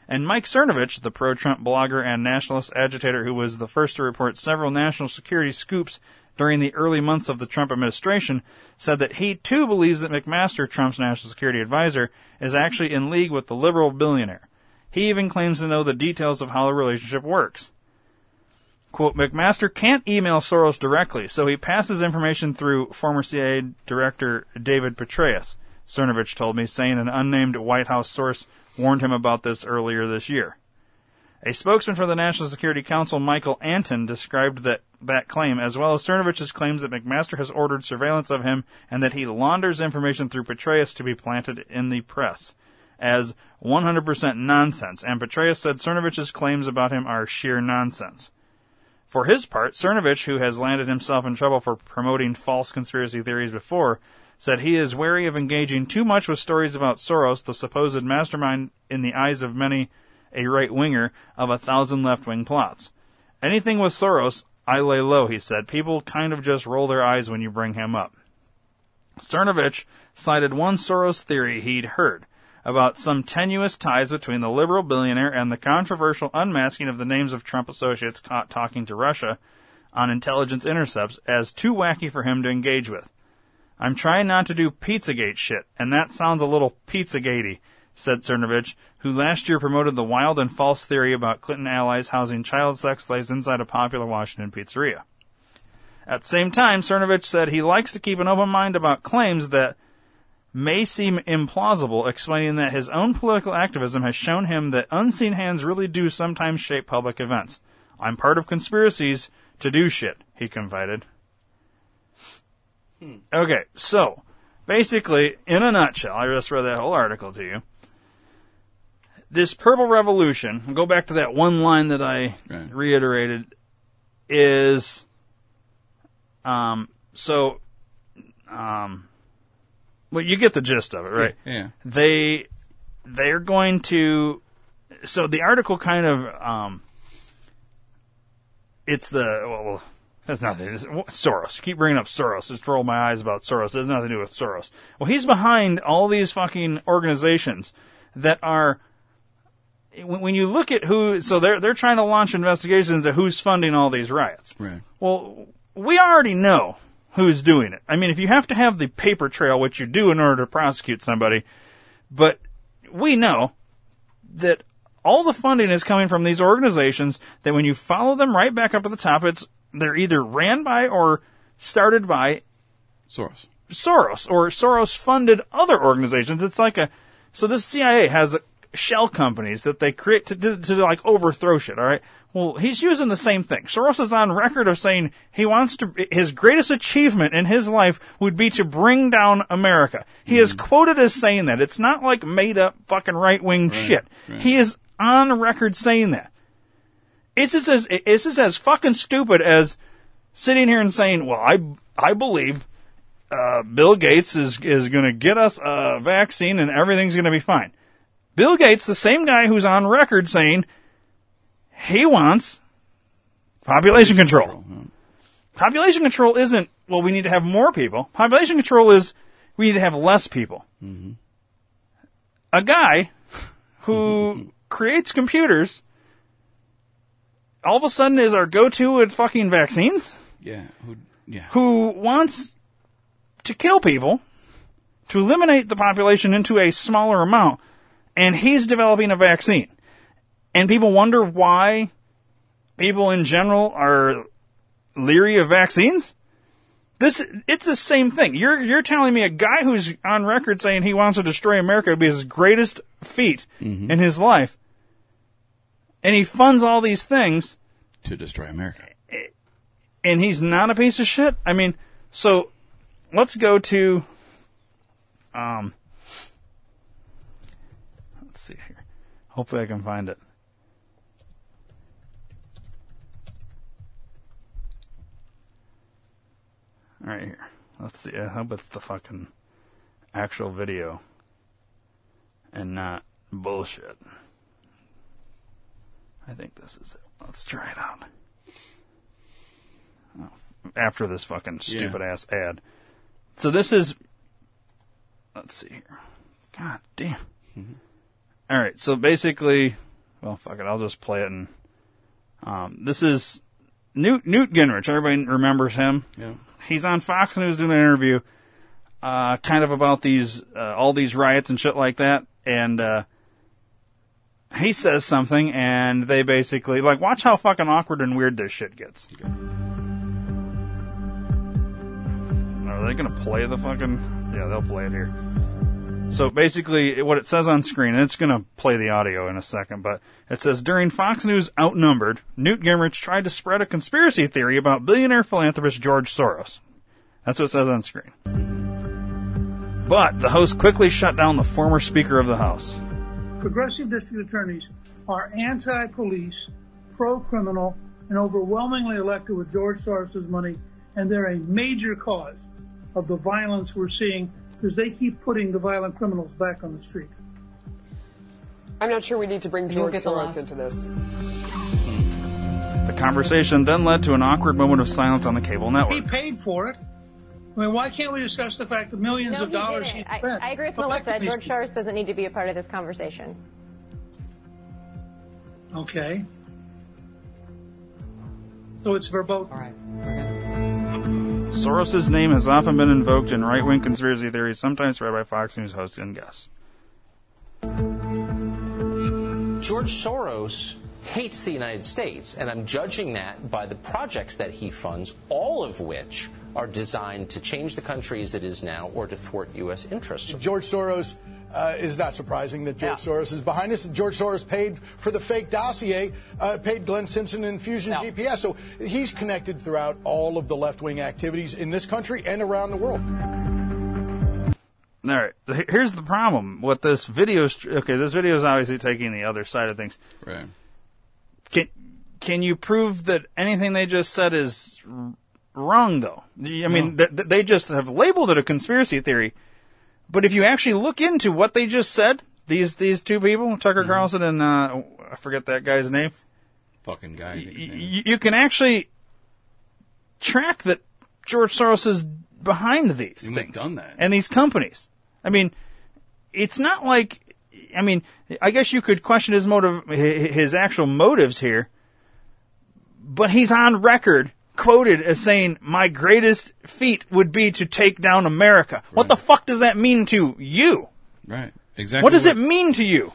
And Mike Cernovich, the pro-Trump blogger and nationalist agitator who was the first to report several national security scoops during the early months of the Trump administration, said that he too believes that McMaster, Trump's national security advisor, is actually in league with the liberal billionaire. He even claims to know the details of how the relationship works. Quote, McMaster can't email Soros directly, so he passes information through former CIA Director David Petraeus, Cernovich told me, saying an unnamed White House source warned him about this earlier this year. A spokesman for the National Security Council, Michael Anton, described that, that claim, as well as Cernovich's claims that McMaster has ordered surveillance of him and that he launders information through Petraeus to be planted in the press, as 100% nonsense, and Petraeus said Cernovich's claims about him are sheer nonsense. For his part, Cernovich, who has landed himself in trouble for promoting false conspiracy theories before, said he is wary of engaging too much with stories about Soros, the supposed mastermind in the eyes of many a right winger of a thousand left wing plots. Anything with Soros, I lay low, he said. People kind of just roll their eyes when you bring him up. Cernovich cited one Soros theory he'd heard about some tenuous ties between the liberal billionaire and the controversial unmasking of the names of Trump associates caught talking to Russia on intelligence intercepts as too wacky for him to engage with. I'm trying not to do Pizzagate shit, and that sounds a little Pizzagatey, said Cernovich, who last year promoted the wild and false theory about Clinton allies housing child sex slaves inside a popular Washington pizzeria. At the same time, Cernovich said he likes to keep an open mind about claims that may seem implausible, explaining that his own political activism has shown him that unseen hands really do sometimes shape public events. I'm part of conspiracies to do shit, he confided. Hmm. Okay, so basically, in a nutshell, I just read that whole article to you. This purple revolution, I'll go back to that one line that I Right. reiterated, is um so um well you get the gist of it, right? Yeah. They they're going to so the article kind of um it's the well, well that's nothing. It's Soros. Keep bringing up Soros. Just roll my eyes about Soros. It has nothing to do with Soros. Well, he's behind all these fucking organizations that are. When when you look at who, so they're they're trying to launch investigations of who's funding all these riots. Right. Well, we already know who's doing it. I mean, if you have to have the paper trail, which you do in order to prosecute somebody, but we know that all the funding is coming from these organizations that when you follow them right back up to the top, it's they're either ran by or started by Soros. Soros or Soros funded other organizations. It's like a so this CIA has shell companies that they create to, to to like overthrow shit. All right. Well, he's using the same thing. Soros is on record of saying he wants to. His greatest achievement in his life would be to bring down America. He is quoted as saying that. It's not like made up fucking right wing shit. right. He is on record saying that. It's as it's just as fucking stupid as sitting here and saying, "Well, I I believe uh, Bill Gates is is going to get us a vaccine and everything's going to be fine." Bill Gates, the same guy who's on record saying he wants population control. Population control isn't well. We need to have more people. Population control is we need to have less people. Mm-hmm. A guy who creates computers all of a sudden is our go-to at fucking vaccines Yeah. Who, yeah. who wants to kill people to eliminate the population into a smaller amount and he's developing a vaccine. And people wonder why people in general are leery of vaccines? This it's the same thing. You're you're telling me a guy who's on record saying he wants to destroy america would be his greatest feat in his life. And he funds all these things. To destroy America. and he's not a piece of shit. I mean, so let's go to um let's see here. Hopefully I can find it. Right here. Let's see. I hope it's the fucking actual video and not bullshit. I think this is it. Let's try it out. Oh, After this fucking Yeah. stupid ass ad. So this is. Let's see here. God damn. Mm-hmm. All right. So basically, well, fuck it. I'll just play it. And um, this is Newt Newt Gingrich. Everybody remembers him. Yeah. He's on Fox News doing an interview, uh, kind of about these uh, all these riots and shit like that, and. uh he says something and they basically like watch how fucking awkward and weird this shit gets. Are they gonna play the fucking? Yeah, they'll play it here. So basically, what it says on screen, and it's gonna play the audio in a second, but it says during Fox News outnumbered, Newt Gingrich tried to spread a conspiracy theory about billionaire philanthropist George Soros. That's what it says on screen. But the host quickly shut down the former Speaker of the House. Progressive district attorneys are anti-police, pro-criminal, and overwhelmingly elected with George Soros' money, and they're a major cause of the violence we're seeing because they keep putting the violent criminals back on the street. I'm not sure we need to bring George get the Soros into this. The conversation then led to an awkward moment of silence on the cable network. He paid for it. I mean, why can't we discuss the fact that millions No, of he dollars he spent? I agree with Melissa. George? Soros doesn't need to be a part of this conversation. Okay. So it's verboten. All right. Soros' name has often been invoked in right wing conspiracy theories, sometimes read by Fox News hosts and guests. George Soros hates the United States, and I'm judging that by the projects that he funds, all of which are designed to change the country as it is now or to thwart U.S. interests. George Soros uh, is not surprising that George Soros is behind this. George Soros paid for the fake dossier, uh, paid Glenn Simpson and Fusion GPS. So he's connected throughout all of the left wing activities in this country and around the world. All right. Here's the problem with this video. is- Okay, this video is obviously taking the other side of things. Right. Can can you prove that anything they just said is wrong though? I mean, th- th- they just have labeled it a conspiracy theory. But if you actually look into what they just said, these these two people, Tucker Carlson and uh, I forget that guy's name. Fucking guy. Name. You, you can actually track that George Soros is behind these And things done that. and these companies. I mean, it's not like I mean, I guess you could question his motive, his actual motives here, but he's on record quoted as saying, "My greatest feat would be to take down America." What the fuck does that mean to you? Right. Exactly. what does it mean to you?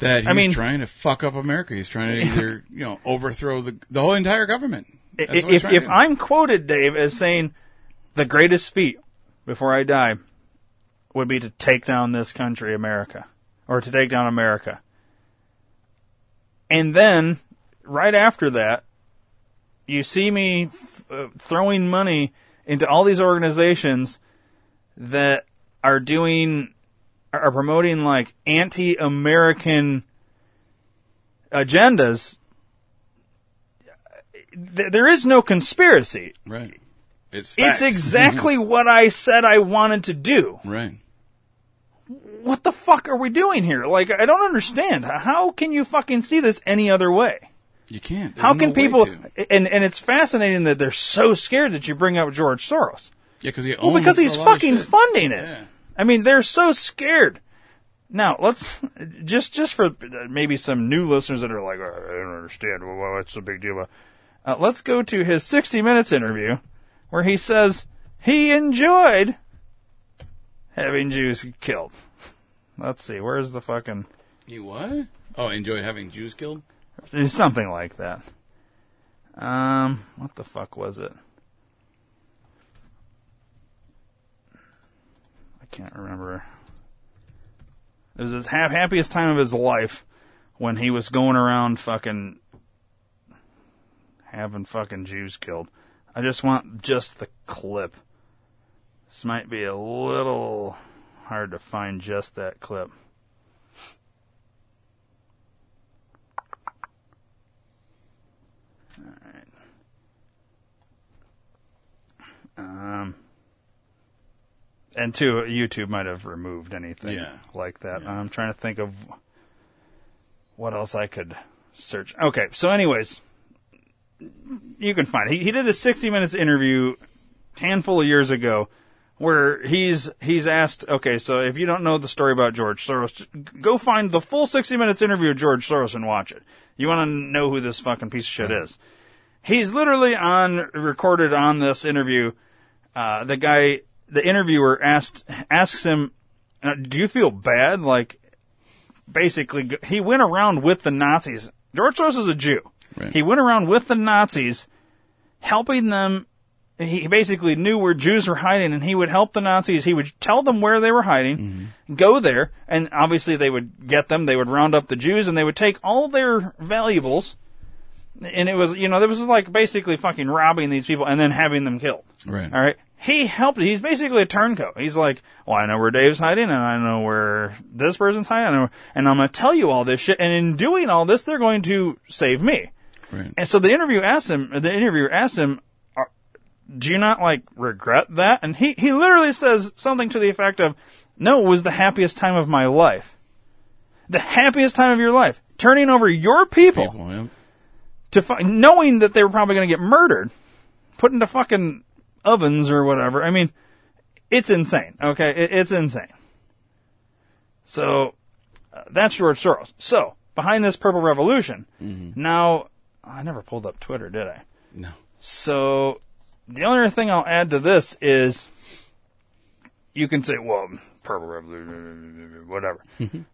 That he's I mean- trying to fuck up America. He's trying to either, you know, overthrow the the whole entire government. That's if if. I'm quoted, Dave, as saying the greatest feat before I die would be to take down this country, America, or to take down America, and then right after that, you see me f- uh, throwing money into all these organizations that are doing are promoting like anti-American agendas th- there is no conspiracy. Right. It's It's exactly what I said I wanted to do. right. What the fuck are we doing here? Like, I don't understand. How can you fucking see this any other way? You can't. How can no people? And and it's fascinating that they're so scared that you bring up George Soros. Yeah, because he Well, because he's a lot of fucking funding it. Yeah. I mean, they're so scared. Now, let's just just for maybe some new listeners that are like, "Oh, I don't understand. Well, what's the big deal? Uh, let's go to his 60 Minutes interview, where he says he enjoyed having Jews killed. Let's see, where's the fucking He what? Oh, enjoyed having Jews killed. Something like that. Um, what the fuck was it? I can't remember. It was his ha- happiest time of his life when he was going around fucking having fucking Jews killed. I just want just the clip. This might be a little hard to find just that clip. Um, and two, YouTube might have removed anything Yeah. like that. I'm trying to think of what else I could search. Okay, so anyways, you can find it. He, he did a 60 minutes interview handful of years ago where he's he's asked, okay, so if you don't know the story about George Soros, go find the full 60 minutes interview of George Soros and watch it. You want to know who this fucking piece of shit is. He's literally on recorded on this interview. Uh, the guy, the interviewer asked asks him, "Do you feel bad?" Like, basically, he went around with the Nazis. George Soros is a Jew. Right. He went around with the Nazis, helping them. He basically knew where Jews were hiding, and he would help the Nazis. He would tell them where they were hiding, go there, and obviously they would get them. They would round up the Jews, and they would take all their valuables. And it was, you know, there was like basically fucking robbing these people and then having them killed. Right. All right. He helped. He's basically a turncoat. He's like, well, I know where Dave's hiding, and I know where this person's hiding, know, and I'm going to tell you all this shit. And in doing all this, they're going to save me. Right. And so the interview asked him. The interviewer asked him, "Are- "Do you not like regret that?" And he he literally says something to the effect of, "No, it was the happiest time of my life. The happiest time of your life, turning over your people." People, yeah. To knowing that they were probably going to get murdered, put into fucking ovens or whatever. I mean, it's insane. Okay, it, it's insane. So uh, that's George Soros. So behind this purple revolution, now I never pulled up Twitter, did I? No. So the only other thing I'll add to this is you can say, well, purple revolution, whatever.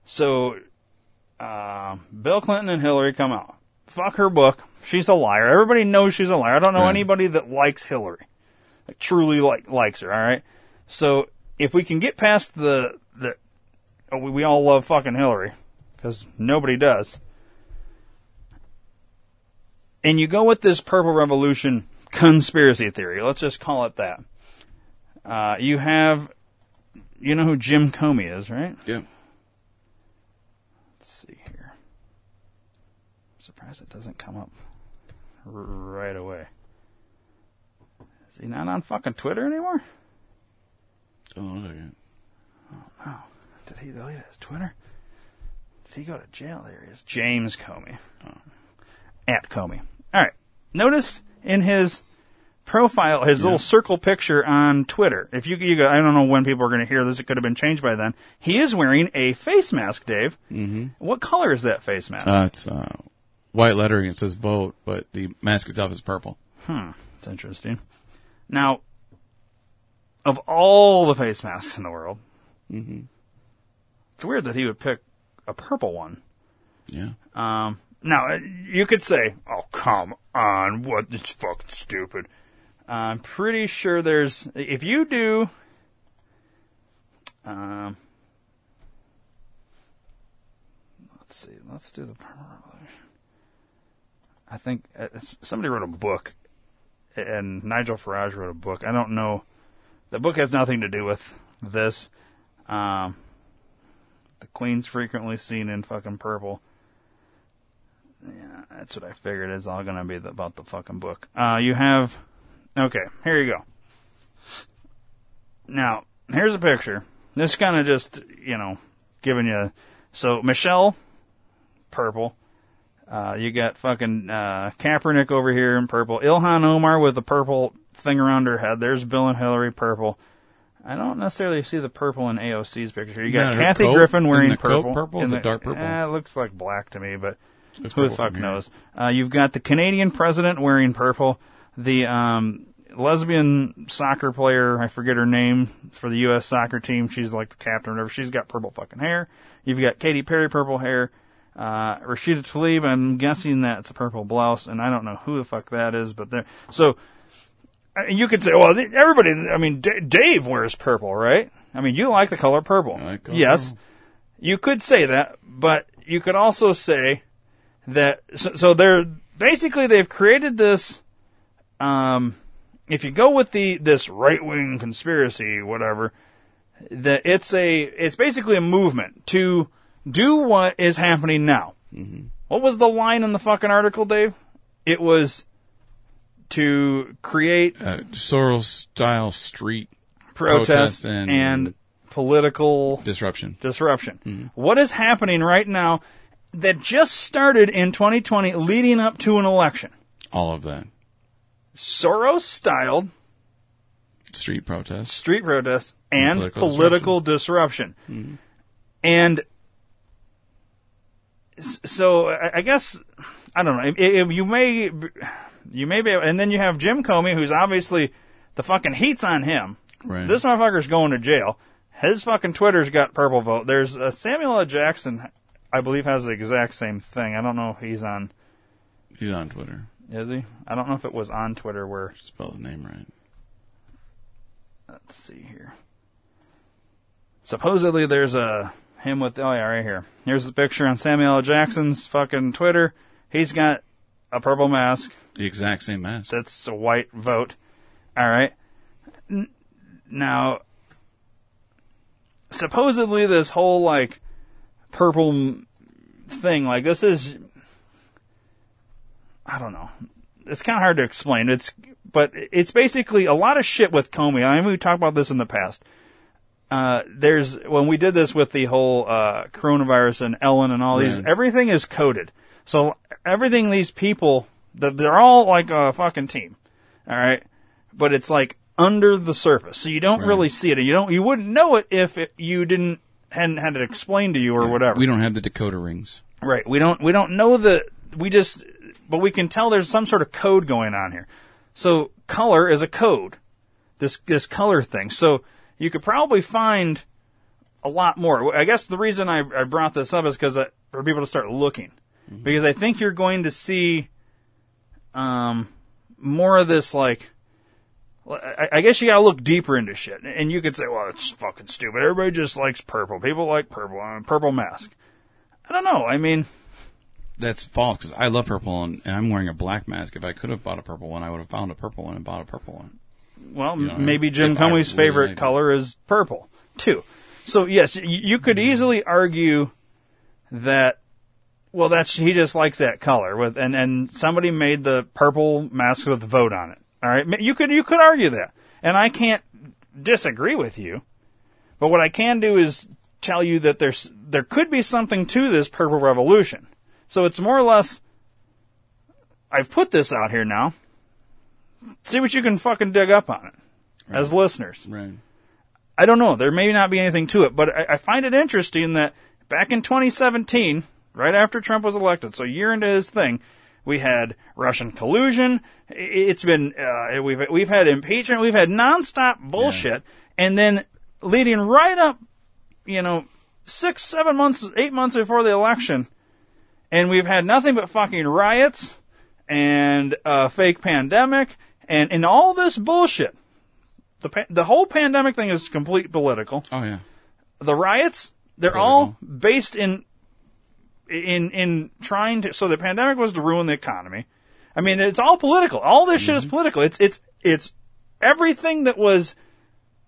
so uh, Bill Clinton and Hillary come out. Fuck her book. She's a liar. Everybody knows she's a liar. I don't know Right. anybody that likes Hillary, like truly like likes her. All right. So if we can get past the the, oh, we, we all love fucking Hillary because nobody does, and you go with this purple revolution conspiracy theory. Let's just call it that. Uh, you have you know who Jim Comey is, right? Yeah. Let's see here. I'm surprised it doesn't come up right away. Is he not on fucking Twitter anymore? Oh, look at it. Oh no. Did he delete his Twitter? Did he go to jail? There he is. James Comey. At Comey. Alright. Notice in his profile, his little circle picture on Twitter. If you, you go, I don't know when people are going to hear this. It could have been changed by then. He is wearing a face mask, Dave. Mm-hmm. What color is that face mask? Uh, it's uh, white lettering. It says vote, but the mask itself is purple. Hmm. That's interesting. Now, of all the face masks in the world, Mm-hmm. it's weird that he would pick a purple one. Yeah. Um, now, uh, you could say, oh, come on, what? It's fucking stupid. I'm pretty sure there's, if you do, um, let's see, let's do the purple. I think uh, somebody wrote a book, and Nigel Farage wrote a book. I don't know. The book has nothing to do with this. Um, the Queen's frequently seen in fucking purple. Yeah, that's what I figured. It's all gonna be about the fucking book. Uh, you have, okay, here you go. Now, here's a picture. This kind of just, you know, giving you. So Michelle, purple. Uh, you got fucking uh, Kaepernick over here in purple. Ilhan Omar with the purple thing around her head. There's Bill and Hillary, purple. I don't necessarily see the purple in AOC's picture. You got Yeah, Kathy Griffin wearing the purple. purple? Is it the- dark purple? Eh, it looks like black to me, but Looks who the fuck knows? Uh, you've got the Canadian president wearing purple. The um, lesbian soccer player, I forget her name, for the U.S. soccer team. She's like the captain or whatever. She's got purple fucking hair. You've got Katy Perry purple hair. Uh, Rashida Tlaib, I'm guessing that's a purple blouse, and I don't know who the fuck that is, but there. So, you could say, well, everybody, I mean, D- Dave wears purple, right? I mean, you like the color purple. color yes. You could say that, but you could also say that, so, so they're, basically they've created this, um, if you go with the, this right-wing conspiracy, whatever, that it's a, it's basically a movement to do what is happening now. Mm-hmm. What was the line in the fucking article, Dave? It was to create Uh, Soros style street protest protests and, and political disruption. disruption. What is happening right now that just started in 2020 leading up to an election? All of that. Soros styled Street protests. street protests and political political, disruption. And s- so I guess I don't know. If, if you may you may be, and then you have Jim Comey, who's obviously the fucking heat's on him. Right. This motherfucker's going to jail. His fucking Twitter's got purple vote. There's uh, Samuel L. Jackson, I believe, has the exact same thing. I don't know if he's on. He's on Twitter. Is he? I don't know if it was on Twitter where. Spell his name right. Let's see here. Supposedly there's a him with oh yeah right here. Here's the picture on Samuel L. Jackson's fucking Twitter. He's got a purple mask. The exact same mask. That's a white vote. All right. N- now, supposedly this whole like purple m- thing, like this is, I don't know. It's kind of hard to explain. It's, but it's basically a lot of shit with Comey. I mean, we talked about this in the past. Uh, there's when we did this with the whole uh, coronavirus and Ellen and all these, everything is coded. So everything these people, that they're all like a fucking team, all right. But it's like under the surface, so you don't Right. really see it. And you don't, you wouldn't know it if it, you didn't hadn't had it explained to you or whatever. We don't have the decoder rings. Right. We don't we don't know the we just but we can tell there's some sort of code going on here. So color is a code. This this color thing. So you could probably find a lot more. I guess the reason I, I brought this up is because for people to start looking, because I think you're going to see um more of this like. I I guess you gotta look deeper into shit, and you could say, "Well, it's fucking stupid. Everybody just likes purple. People like purple. I mean, purple mask." I don't know. I mean, That's false because I love purple and, and I'm wearing a black mask. If I could have bought a purple one, I would have found a purple one and bought a purple one. Well, You know, maybe Jim Comey's really favorite like color is purple. too. So yes, you could mm-hmm. easily argue that well, that's he just likes that color with and and somebody made the purple mask with vote on it. All right, you could you could argue that, and I can't disagree with you. But what I can do is tell you that there's there could be something to this purple revolution. So it's more or less. I've put this out here now. See what you can fucking dig up on it as listeners. Right. I don't know. There may not be anything to it, but I, I find it interesting that back in 2017, right after Trump was elected, so a year into his thing, we had Russian collusion. It's been uh, we've we've had impeachment. We've had nonstop bullshit, and then leading right up, you know, six, seven months, eight months before the election, and we've had nothing but fucking riots and a fake pandemic and and all this bullshit. The the whole pandemic thing is complete political. Oh yeah. The riots, they're all based in in in trying to so the pandemic was to ruin the economy. I mean, it's all political. All this shit is mm-hmm. political. It's it's it's everything that was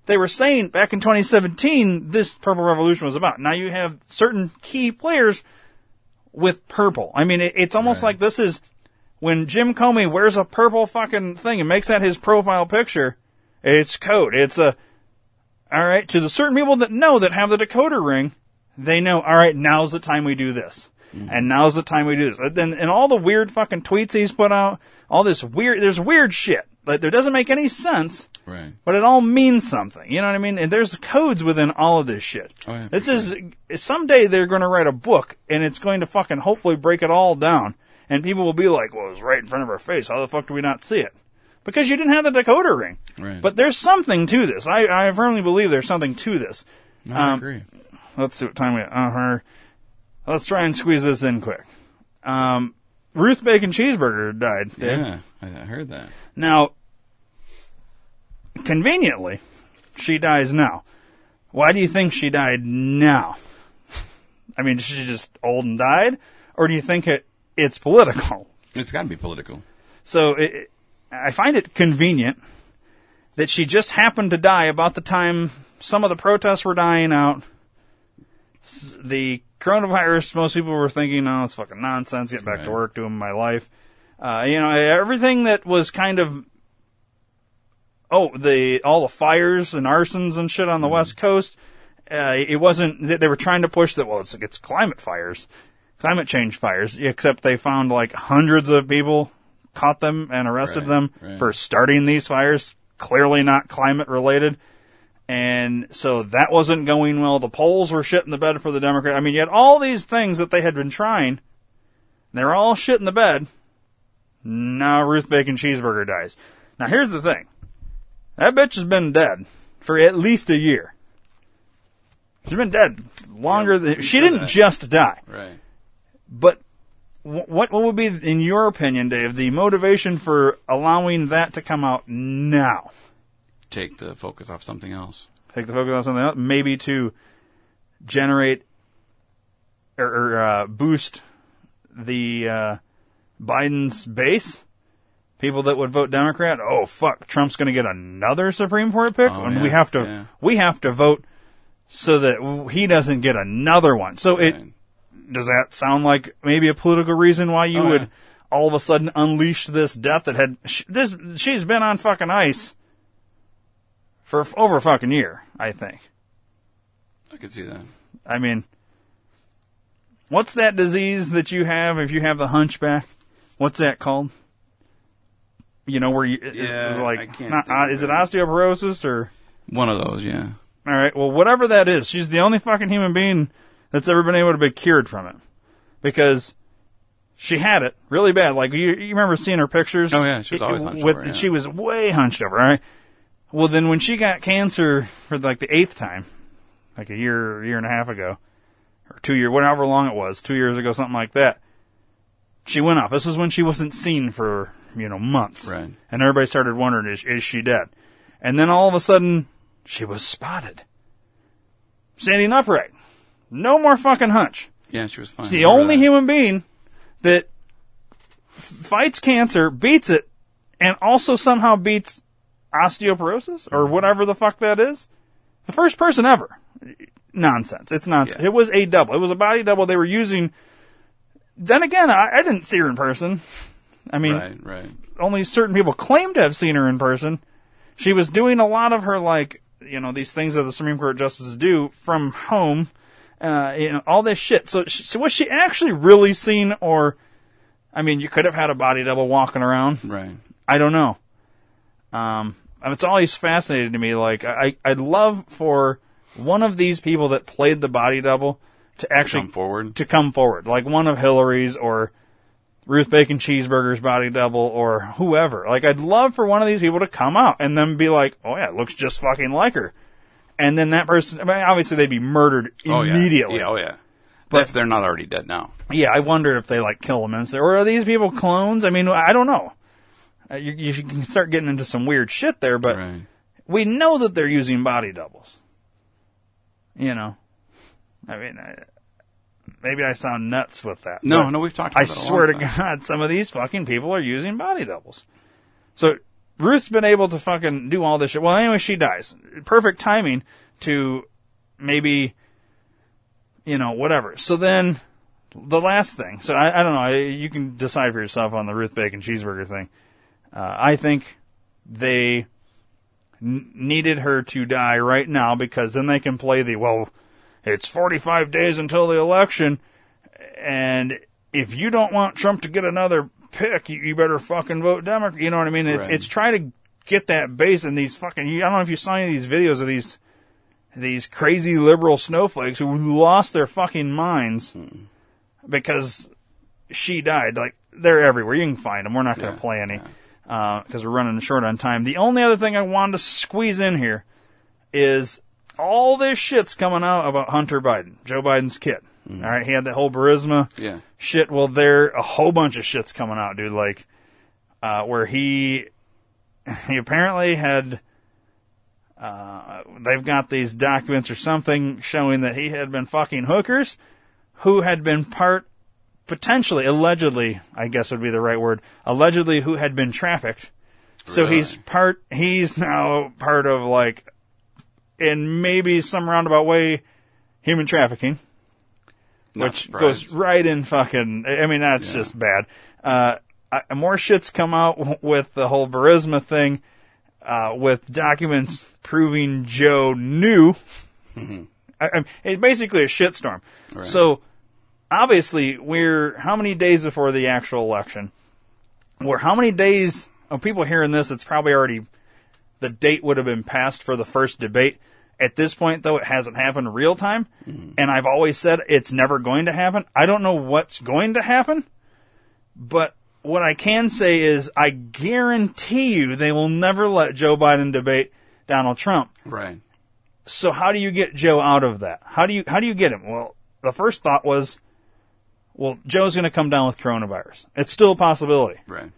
they were saying back in 2017 this purple revolution was about. Now you have certain key players with purple. I mean, it, it's almost like this is when Jim Comey wears a purple fucking thing and makes that his profile picture. It's code. It's a all right to the certain people that know that have the decoder ring. They know. All right, now's the time we do this, mm. and now's the time we do this. And, then- and all the weird fucking tweets he's put out, all this weird. There's weird shit that there doesn't make any sense. Right. But it all means something. You know what I mean? And there's codes within all of this shit. Oh, yeah, this is someday they're going to write a book and it's going to fucking hopefully break it all down. And people will be like, "Well, it was right in front of our face. How the fuck do we not see it?" Because you didn't have the decoder ring. Right. But there's something to this. I, I firmly believe there's something to this. No, I Um, agree. Let's see what time we. Uh, her- let's try and squeeze this in quick. Um, Ruth Bacon Cheeseburger died. Dave. Yeah, I I heard that. Now, conveniently, she dies now. Why do you think she died now? I mean, she just old and died, or do you think it it's political? It's got to be political. So it, I find it convenient that she just happened to die about the time some of the protests were dying out. The coronavirus, most people were thinking, "Oh, it's fucking nonsense. Get back to work, doing my life." Uh, you know, everything that was kind of oh the all the fires and arsons and shit on the west coast. Uh, it wasn't. They were trying to push that. Well, it's it's climate fires, climate change fires. Except they found like hundreds of people caught them and arrested Right, them right. for starting these fires. Clearly not climate related. And so that wasn't going well. The polls were shit in the bed for the Democrat. I mean, you had all these things that they had been trying. They were all shit in the bed. Now Ruth Bacon Cheeseburger dies. Now here's the thing. That bitch has been dead for at least a year. She's been dead longer than she didn't that. just die. Right. But what what would be, in your opinion, Dave, the motivation for allowing that to come out now? Take the focus off something else. Take the focus off something else, maybe to generate or, or uh, boost the uh, Biden's base. People that would vote Democrat. Oh fuck, Trump's going to get another Supreme Court pick, Oh, and yeah, we have to yeah. we have to vote so that he doesn't get another one. So it does that sound like maybe a political reason why you Oh, would yeah. all of a sudden unleash this death that had sh- this she's been on fucking ice for f- over a fucking year, I think. I could see that. I mean, what's that disease that you have if you have the hunchback? What's that called? You know where you Yeah, like can't not, uh, is it. osteoporosis or One of those, yeah. all right, well, whatever that is, she's the only fucking human being that's ever been able to be cured from it. Because she had it really bad. Like, you, you remember seeing her pictures? Oh, yeah, she was always hunched with, over, yeah. She was way hunched over, right? Well, then when she got cancer for like the eighth time, like a year, year and a half ago, or two year, whatever long it was, two years ago, something like that, she went off. This is when she wasn't seen for, you know, months. Right. And everybody started wondering, is, is she dead? And then all of a sudden, she was spotted. Standing upright. No more fucking hunch. Yeah, she was fine. She's the only that. human being that f- fights cancer, beats it, and also somehow beats osteoporosis or whatever the fuck that is. The first person ever. Nonsense. It's nonsense. It was a double. It was a body double they were using. Then again, I, I didn't see her in person. I mean, right, right. only certain people claim to have seen her in person. She was doing a lot of her like, you know, these things that the Supreme Court justices do from home, uh, you know, all this shit. So, so was she actually really seen, or, I mean, you could have had a body double walking around. Right. I don't know. Um, it's always fascinating to me. Like, I, I'd love for one of these people that played the body double to actually come forward. To come forward, like one of Hillary's or Ruth Bacon Cheeseburger's body double or whoever. Like, I'd love for one of these people to come out and then be like, "Oh yeah, it looks just fucking like her," and then that person. I mean, obviously they'd be murdered Oh, yeah. immediately. Yeah, oh yeah. But- if they're not already dead now. Yeah, I wonder if they like kill them and or are these people clones? I mean, I don't know. Uh, you, you can start getting into some weird shit there, but we know that they're using body doubles. You know, I mean, I, maybe I sound nuts with that. No, but no, we've talked I about that a swear to time. God, some of these fucking people are using body doubles. So Ruth's been able to fucking do all this shit. Well, anyway, she dies. Perfect timing to maybe, you know, whatever. So then the last thing. So I, I don't know. You can decide for yourself on the Ruth Bacon cheeseburger thing. Uh, I think they n- needed her to die right now because then they can play the well. It's 45 days until the election, and if you don't want Trump to get another pick, you, you better fucking vote Democrat. You know what I mean? It's, Right. it's trying to get that base in these fucking. I don't know if you saw any of these videos of these these crazy liberal snowflakes who lost their fucking minds hmm. because she died. Like they're everywhere. You can find them. We're not going to play any because uh, we're running short on time. The only other thing I wanted to squeeze in here is all this shit's coming out about Hunter Biden, Joe Biden's kid. All right, he had that whole Burisma Yeah. shit. Well, there a whole bunch of shit's coming out, dude. Like uh, where he he apparently had. Uh, they've got these documents or something showing that he had been fucking hookers who had been part, potentially, allegedly, I guess would be the right word, allegedly who had been trafficked. So he's part, he's now part of like, in maybe some roundabout way, human trafficking. Not which surprised. goes right in fucking, I mean, that's just bad. Uh, I, more shit's come out w- with the whole Burisma thing, uh, with documents proving Joe knew. I, I, it's basically a shitstorm. Right. So, obviously, we're how many days before the actual election? We're how many days? Of people hearing this, it's probably already the date would have been passed for the first debate. At this point, though, it hasn't happened real time, mm-hmm. and I've always said it's never going to happen. I don't know what's going to happen, but what I can say is I guarantee you they will never let Joe Biden debate Donald Trump. Right. So how do you get Joe out of that? How do you how do you get him? Well, the first thought was, well, Joe's going to come down with coronavirus. It's still a possibility. Right.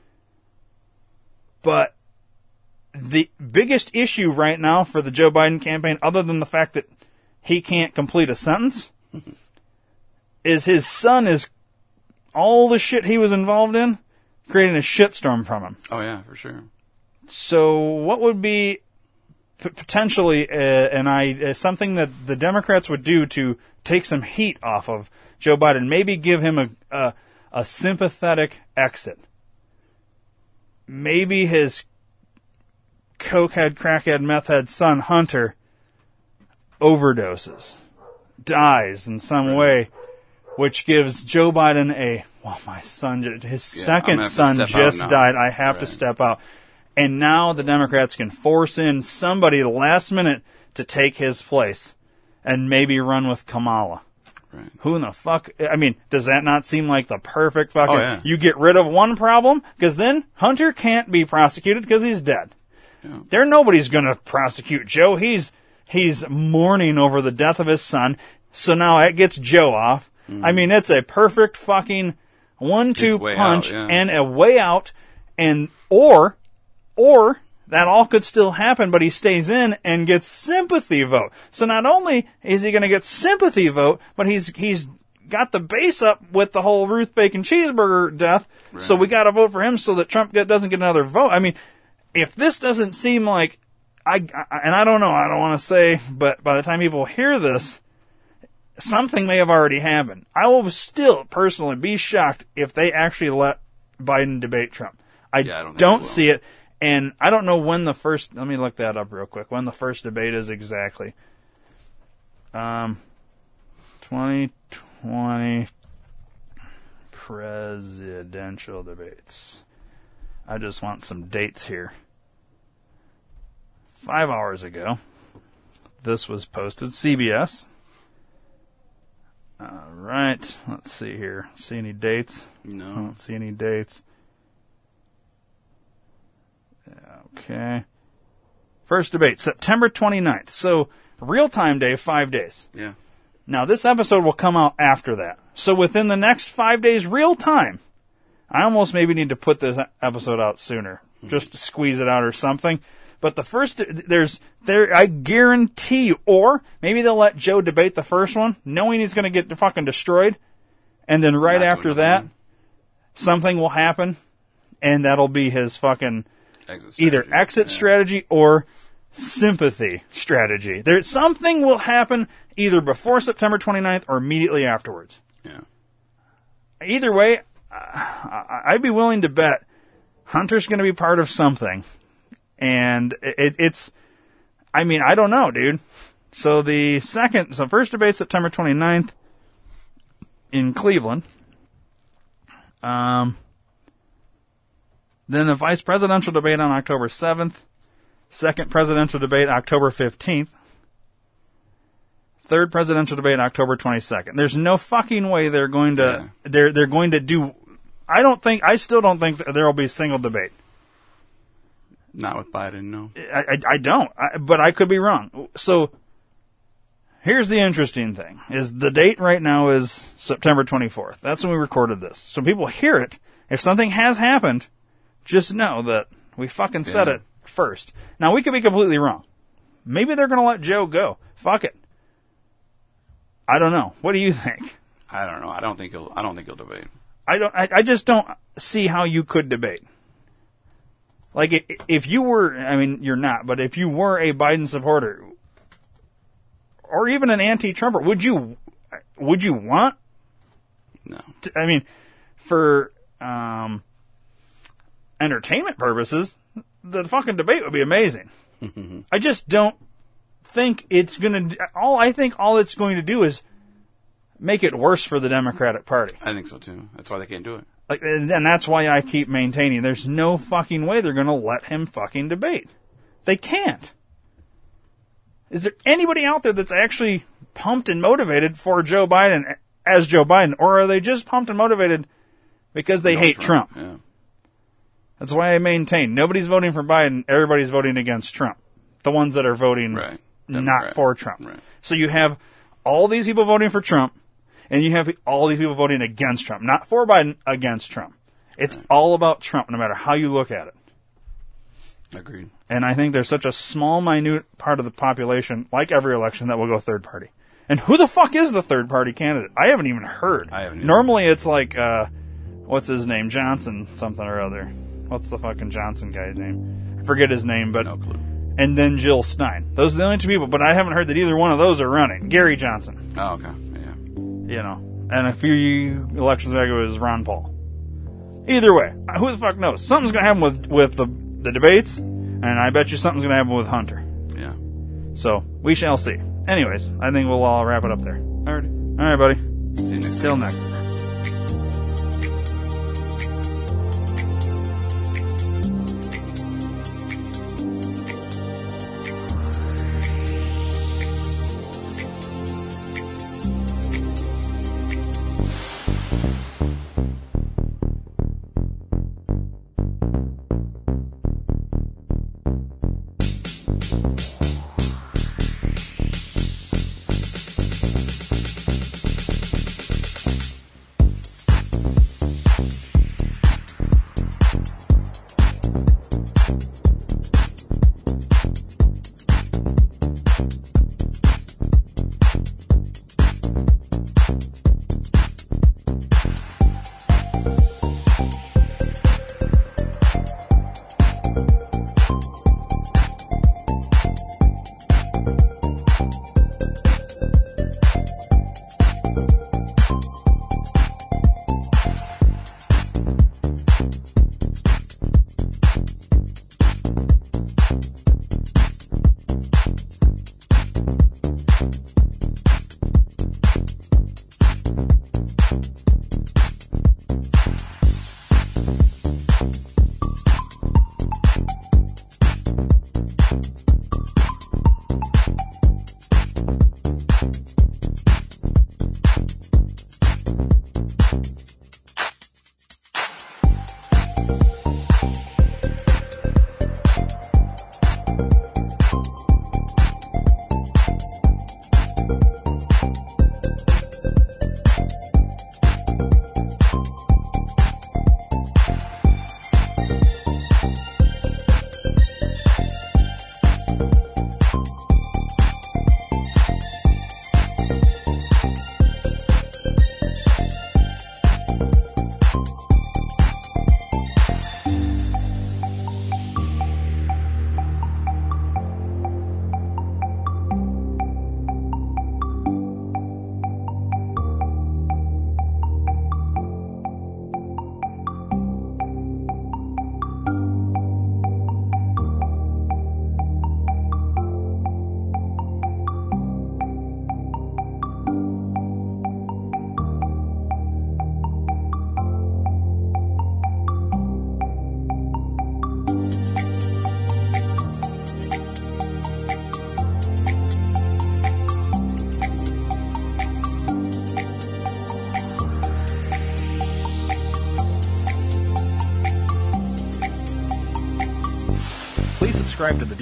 But the biggest issue right now for the Joe Biden campaign, other than the fact that he can't complete a sentence, is his son is all the shit he was involved in, creating a shitstorm from him. Oh yeah, for sure. So, what would be p- potentially uh, an I uh, something that the Democrats would do to take some heat off of Joe Biden? Maybe give him a a, a sympathetic exit. Maybe his cokehead, crackhead, methhead son Hunter overdoses, dies in some way, which gives Joe Biden a well, my son, his Yeah, second gonna have to son just died. I have to step out. And now the Democrats can force in somebody the last minute to take his place and maybe run with Kamala. Right. Who in the fuck? I mean, does that not seem like the perfect fucking? Oh, yeah. You get rid of one problem because then Hunter can't be prosecuted because he's dead. There, nobody's going to prosecute Joe. He's he's mourning over the death of his son. So now it gets Joe off. I mm-hmm. mean, it's a perfect fucking one-two punch out, yeah. and a way out. And or or that all could still happen, but he stays in and gets sympathy vote. So not only is he going to get sympathy vote, but he's he's got the base up with the whole Ruth Bacon cheeseburger death. So we got to vote for him so that Trump get, doesn't get another vote. I mean, if this doesn't seem like I, I and I don't know. I don't want to say, but by the time people hear this, something may have already happened. I will still personally be shocked if they actually let Biden debate Trump. I, Yeah, I don't don't see it, and I don't know when the first. Let me look that up real quick. When the first debate is exactly. Um, 2020 presidential debates. I just want some dates here. Five hours ago, this was posted. CBS. All right, let's see here. See any dates? No. I don't see any dates. Okay. First debate, September 29th. So, real time day, five days. Yeah. Now, this episode will come out after that. So, within the next five days, real time, I almost maybe need to put this episode out sooner, hmm. just to squeeze it out or something. But the first, there's, there, I guarantee you, or maybe they'll let Joe debate the first one, knowing he's going to get fucking destroyed. And then right after that, something will happen, and that'll be his fucking Exit either exit strategy or sympathy strategy. There, something will happen either before September 29th or immediately afterwards. Yeah. Either way, I- I'd be willing to bet Hunter's going to be part of something, and it, it's. I mean, I don't know, dude. So the second, so first debate September 29th in Cleveland. Um, then the vice presidential debate on October 7th. Second presidential debate October 15th. Third presidential debate October 22nd. There's no fucking way they're going to they're they're going to do I don't think I still don't think that there will be a single debate. Not with Biden, no. I, I, I don't, I, but I could be wrong. So here's the interesting thing: is the date right now is September 24th. That's when we recorded this. So people hear it. If something has happened, just know that we fucking said Yeah. it first. Now we could be completely wrong. Maybe they're going to let Joe go. Fuck it. I don't know. What do you think? I don't know. I don't think he'll. I don't think he'll debate. I don't. I, I just don't see how you could debate. Like if you were, I mean, you're not, but if you were a Biden supporter, or even an anti-Trumper, would you, would you want? No. I mean, for um, entertainment purposes, the fucking debate would be amazing. I just don't think it's gonna. All I think all it's going to do is make it worse for the Democratic Party. I think so too. That's why they can't do it. Like, and that's why I keep maintaining there's no fucking way they're going to let him fucking debate. They can't. Is there anybody out there that's actually pumped and motivated for Joe Biden as Joe Biden, or are they just pumped and motivated because they hate Trump? Yeah. That's why I maintain nobody's voting for Biden. Everybody's voting against Trump. The ones that are voting not Democrat. for Trump. So you have all these people voting for Trump, and you have all these people voting against Trump. Not for Biden, against Trump. It's all about Trump, no matter how you look at it. Agreed. And I think there's such a small, minute part of the population, like every election, that will go third party. And who the fuck is the third party candidate? I haven't even heard. I haven't. Normally it's like, uh, what's his name? Johnson something or other. What's the fucking Johnson guy's name? I forget his name, but. No clue. And then Jill Stein. Those are the only two people, but I haven't heard that either one of those are running. Gary Johnson, Oh, okay. You know. And a few elections ago, it was Ron Paul. Either way, who the fuck knows? Something's gonna happen with, with the, the debates, and I bet you something's gonna happen with Hunter. Yeah. So, we shall see. Anyways, I think we'll all wrap it up there. All right. All right, buddy. See you next Till next.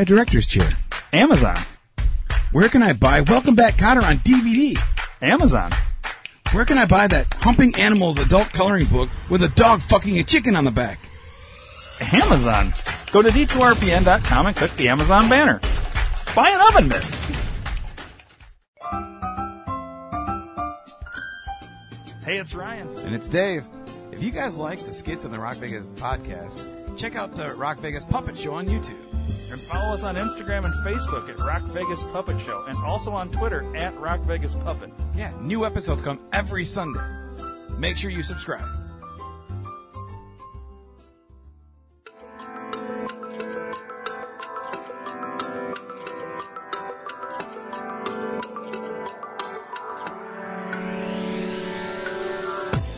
Buy a director's chair? Amazon. Where can I buy Welcome Back Kotter on DVD? Amazon. Where can I buy that Humping Animals adult coloring book with a dog fucking a chicken on the back? Amazon. Go to d2rpn.com and click the Amazon banner. Buy an oven mitt. Hey, it's Ryan. And it's Dave. If you guys like the skits on the Rock Vegas podcast, check out the Rock Vegas Puppet Show on YouTube. And follow us on Instagram and Facebook at Rock Vegas Puppet Show, and also on Twitter at Rock Vegas Puppet. Yeah, new episodes come every Sunday. Make sure you subscribe.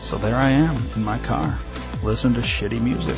So there I am in my car, listening to shitty music.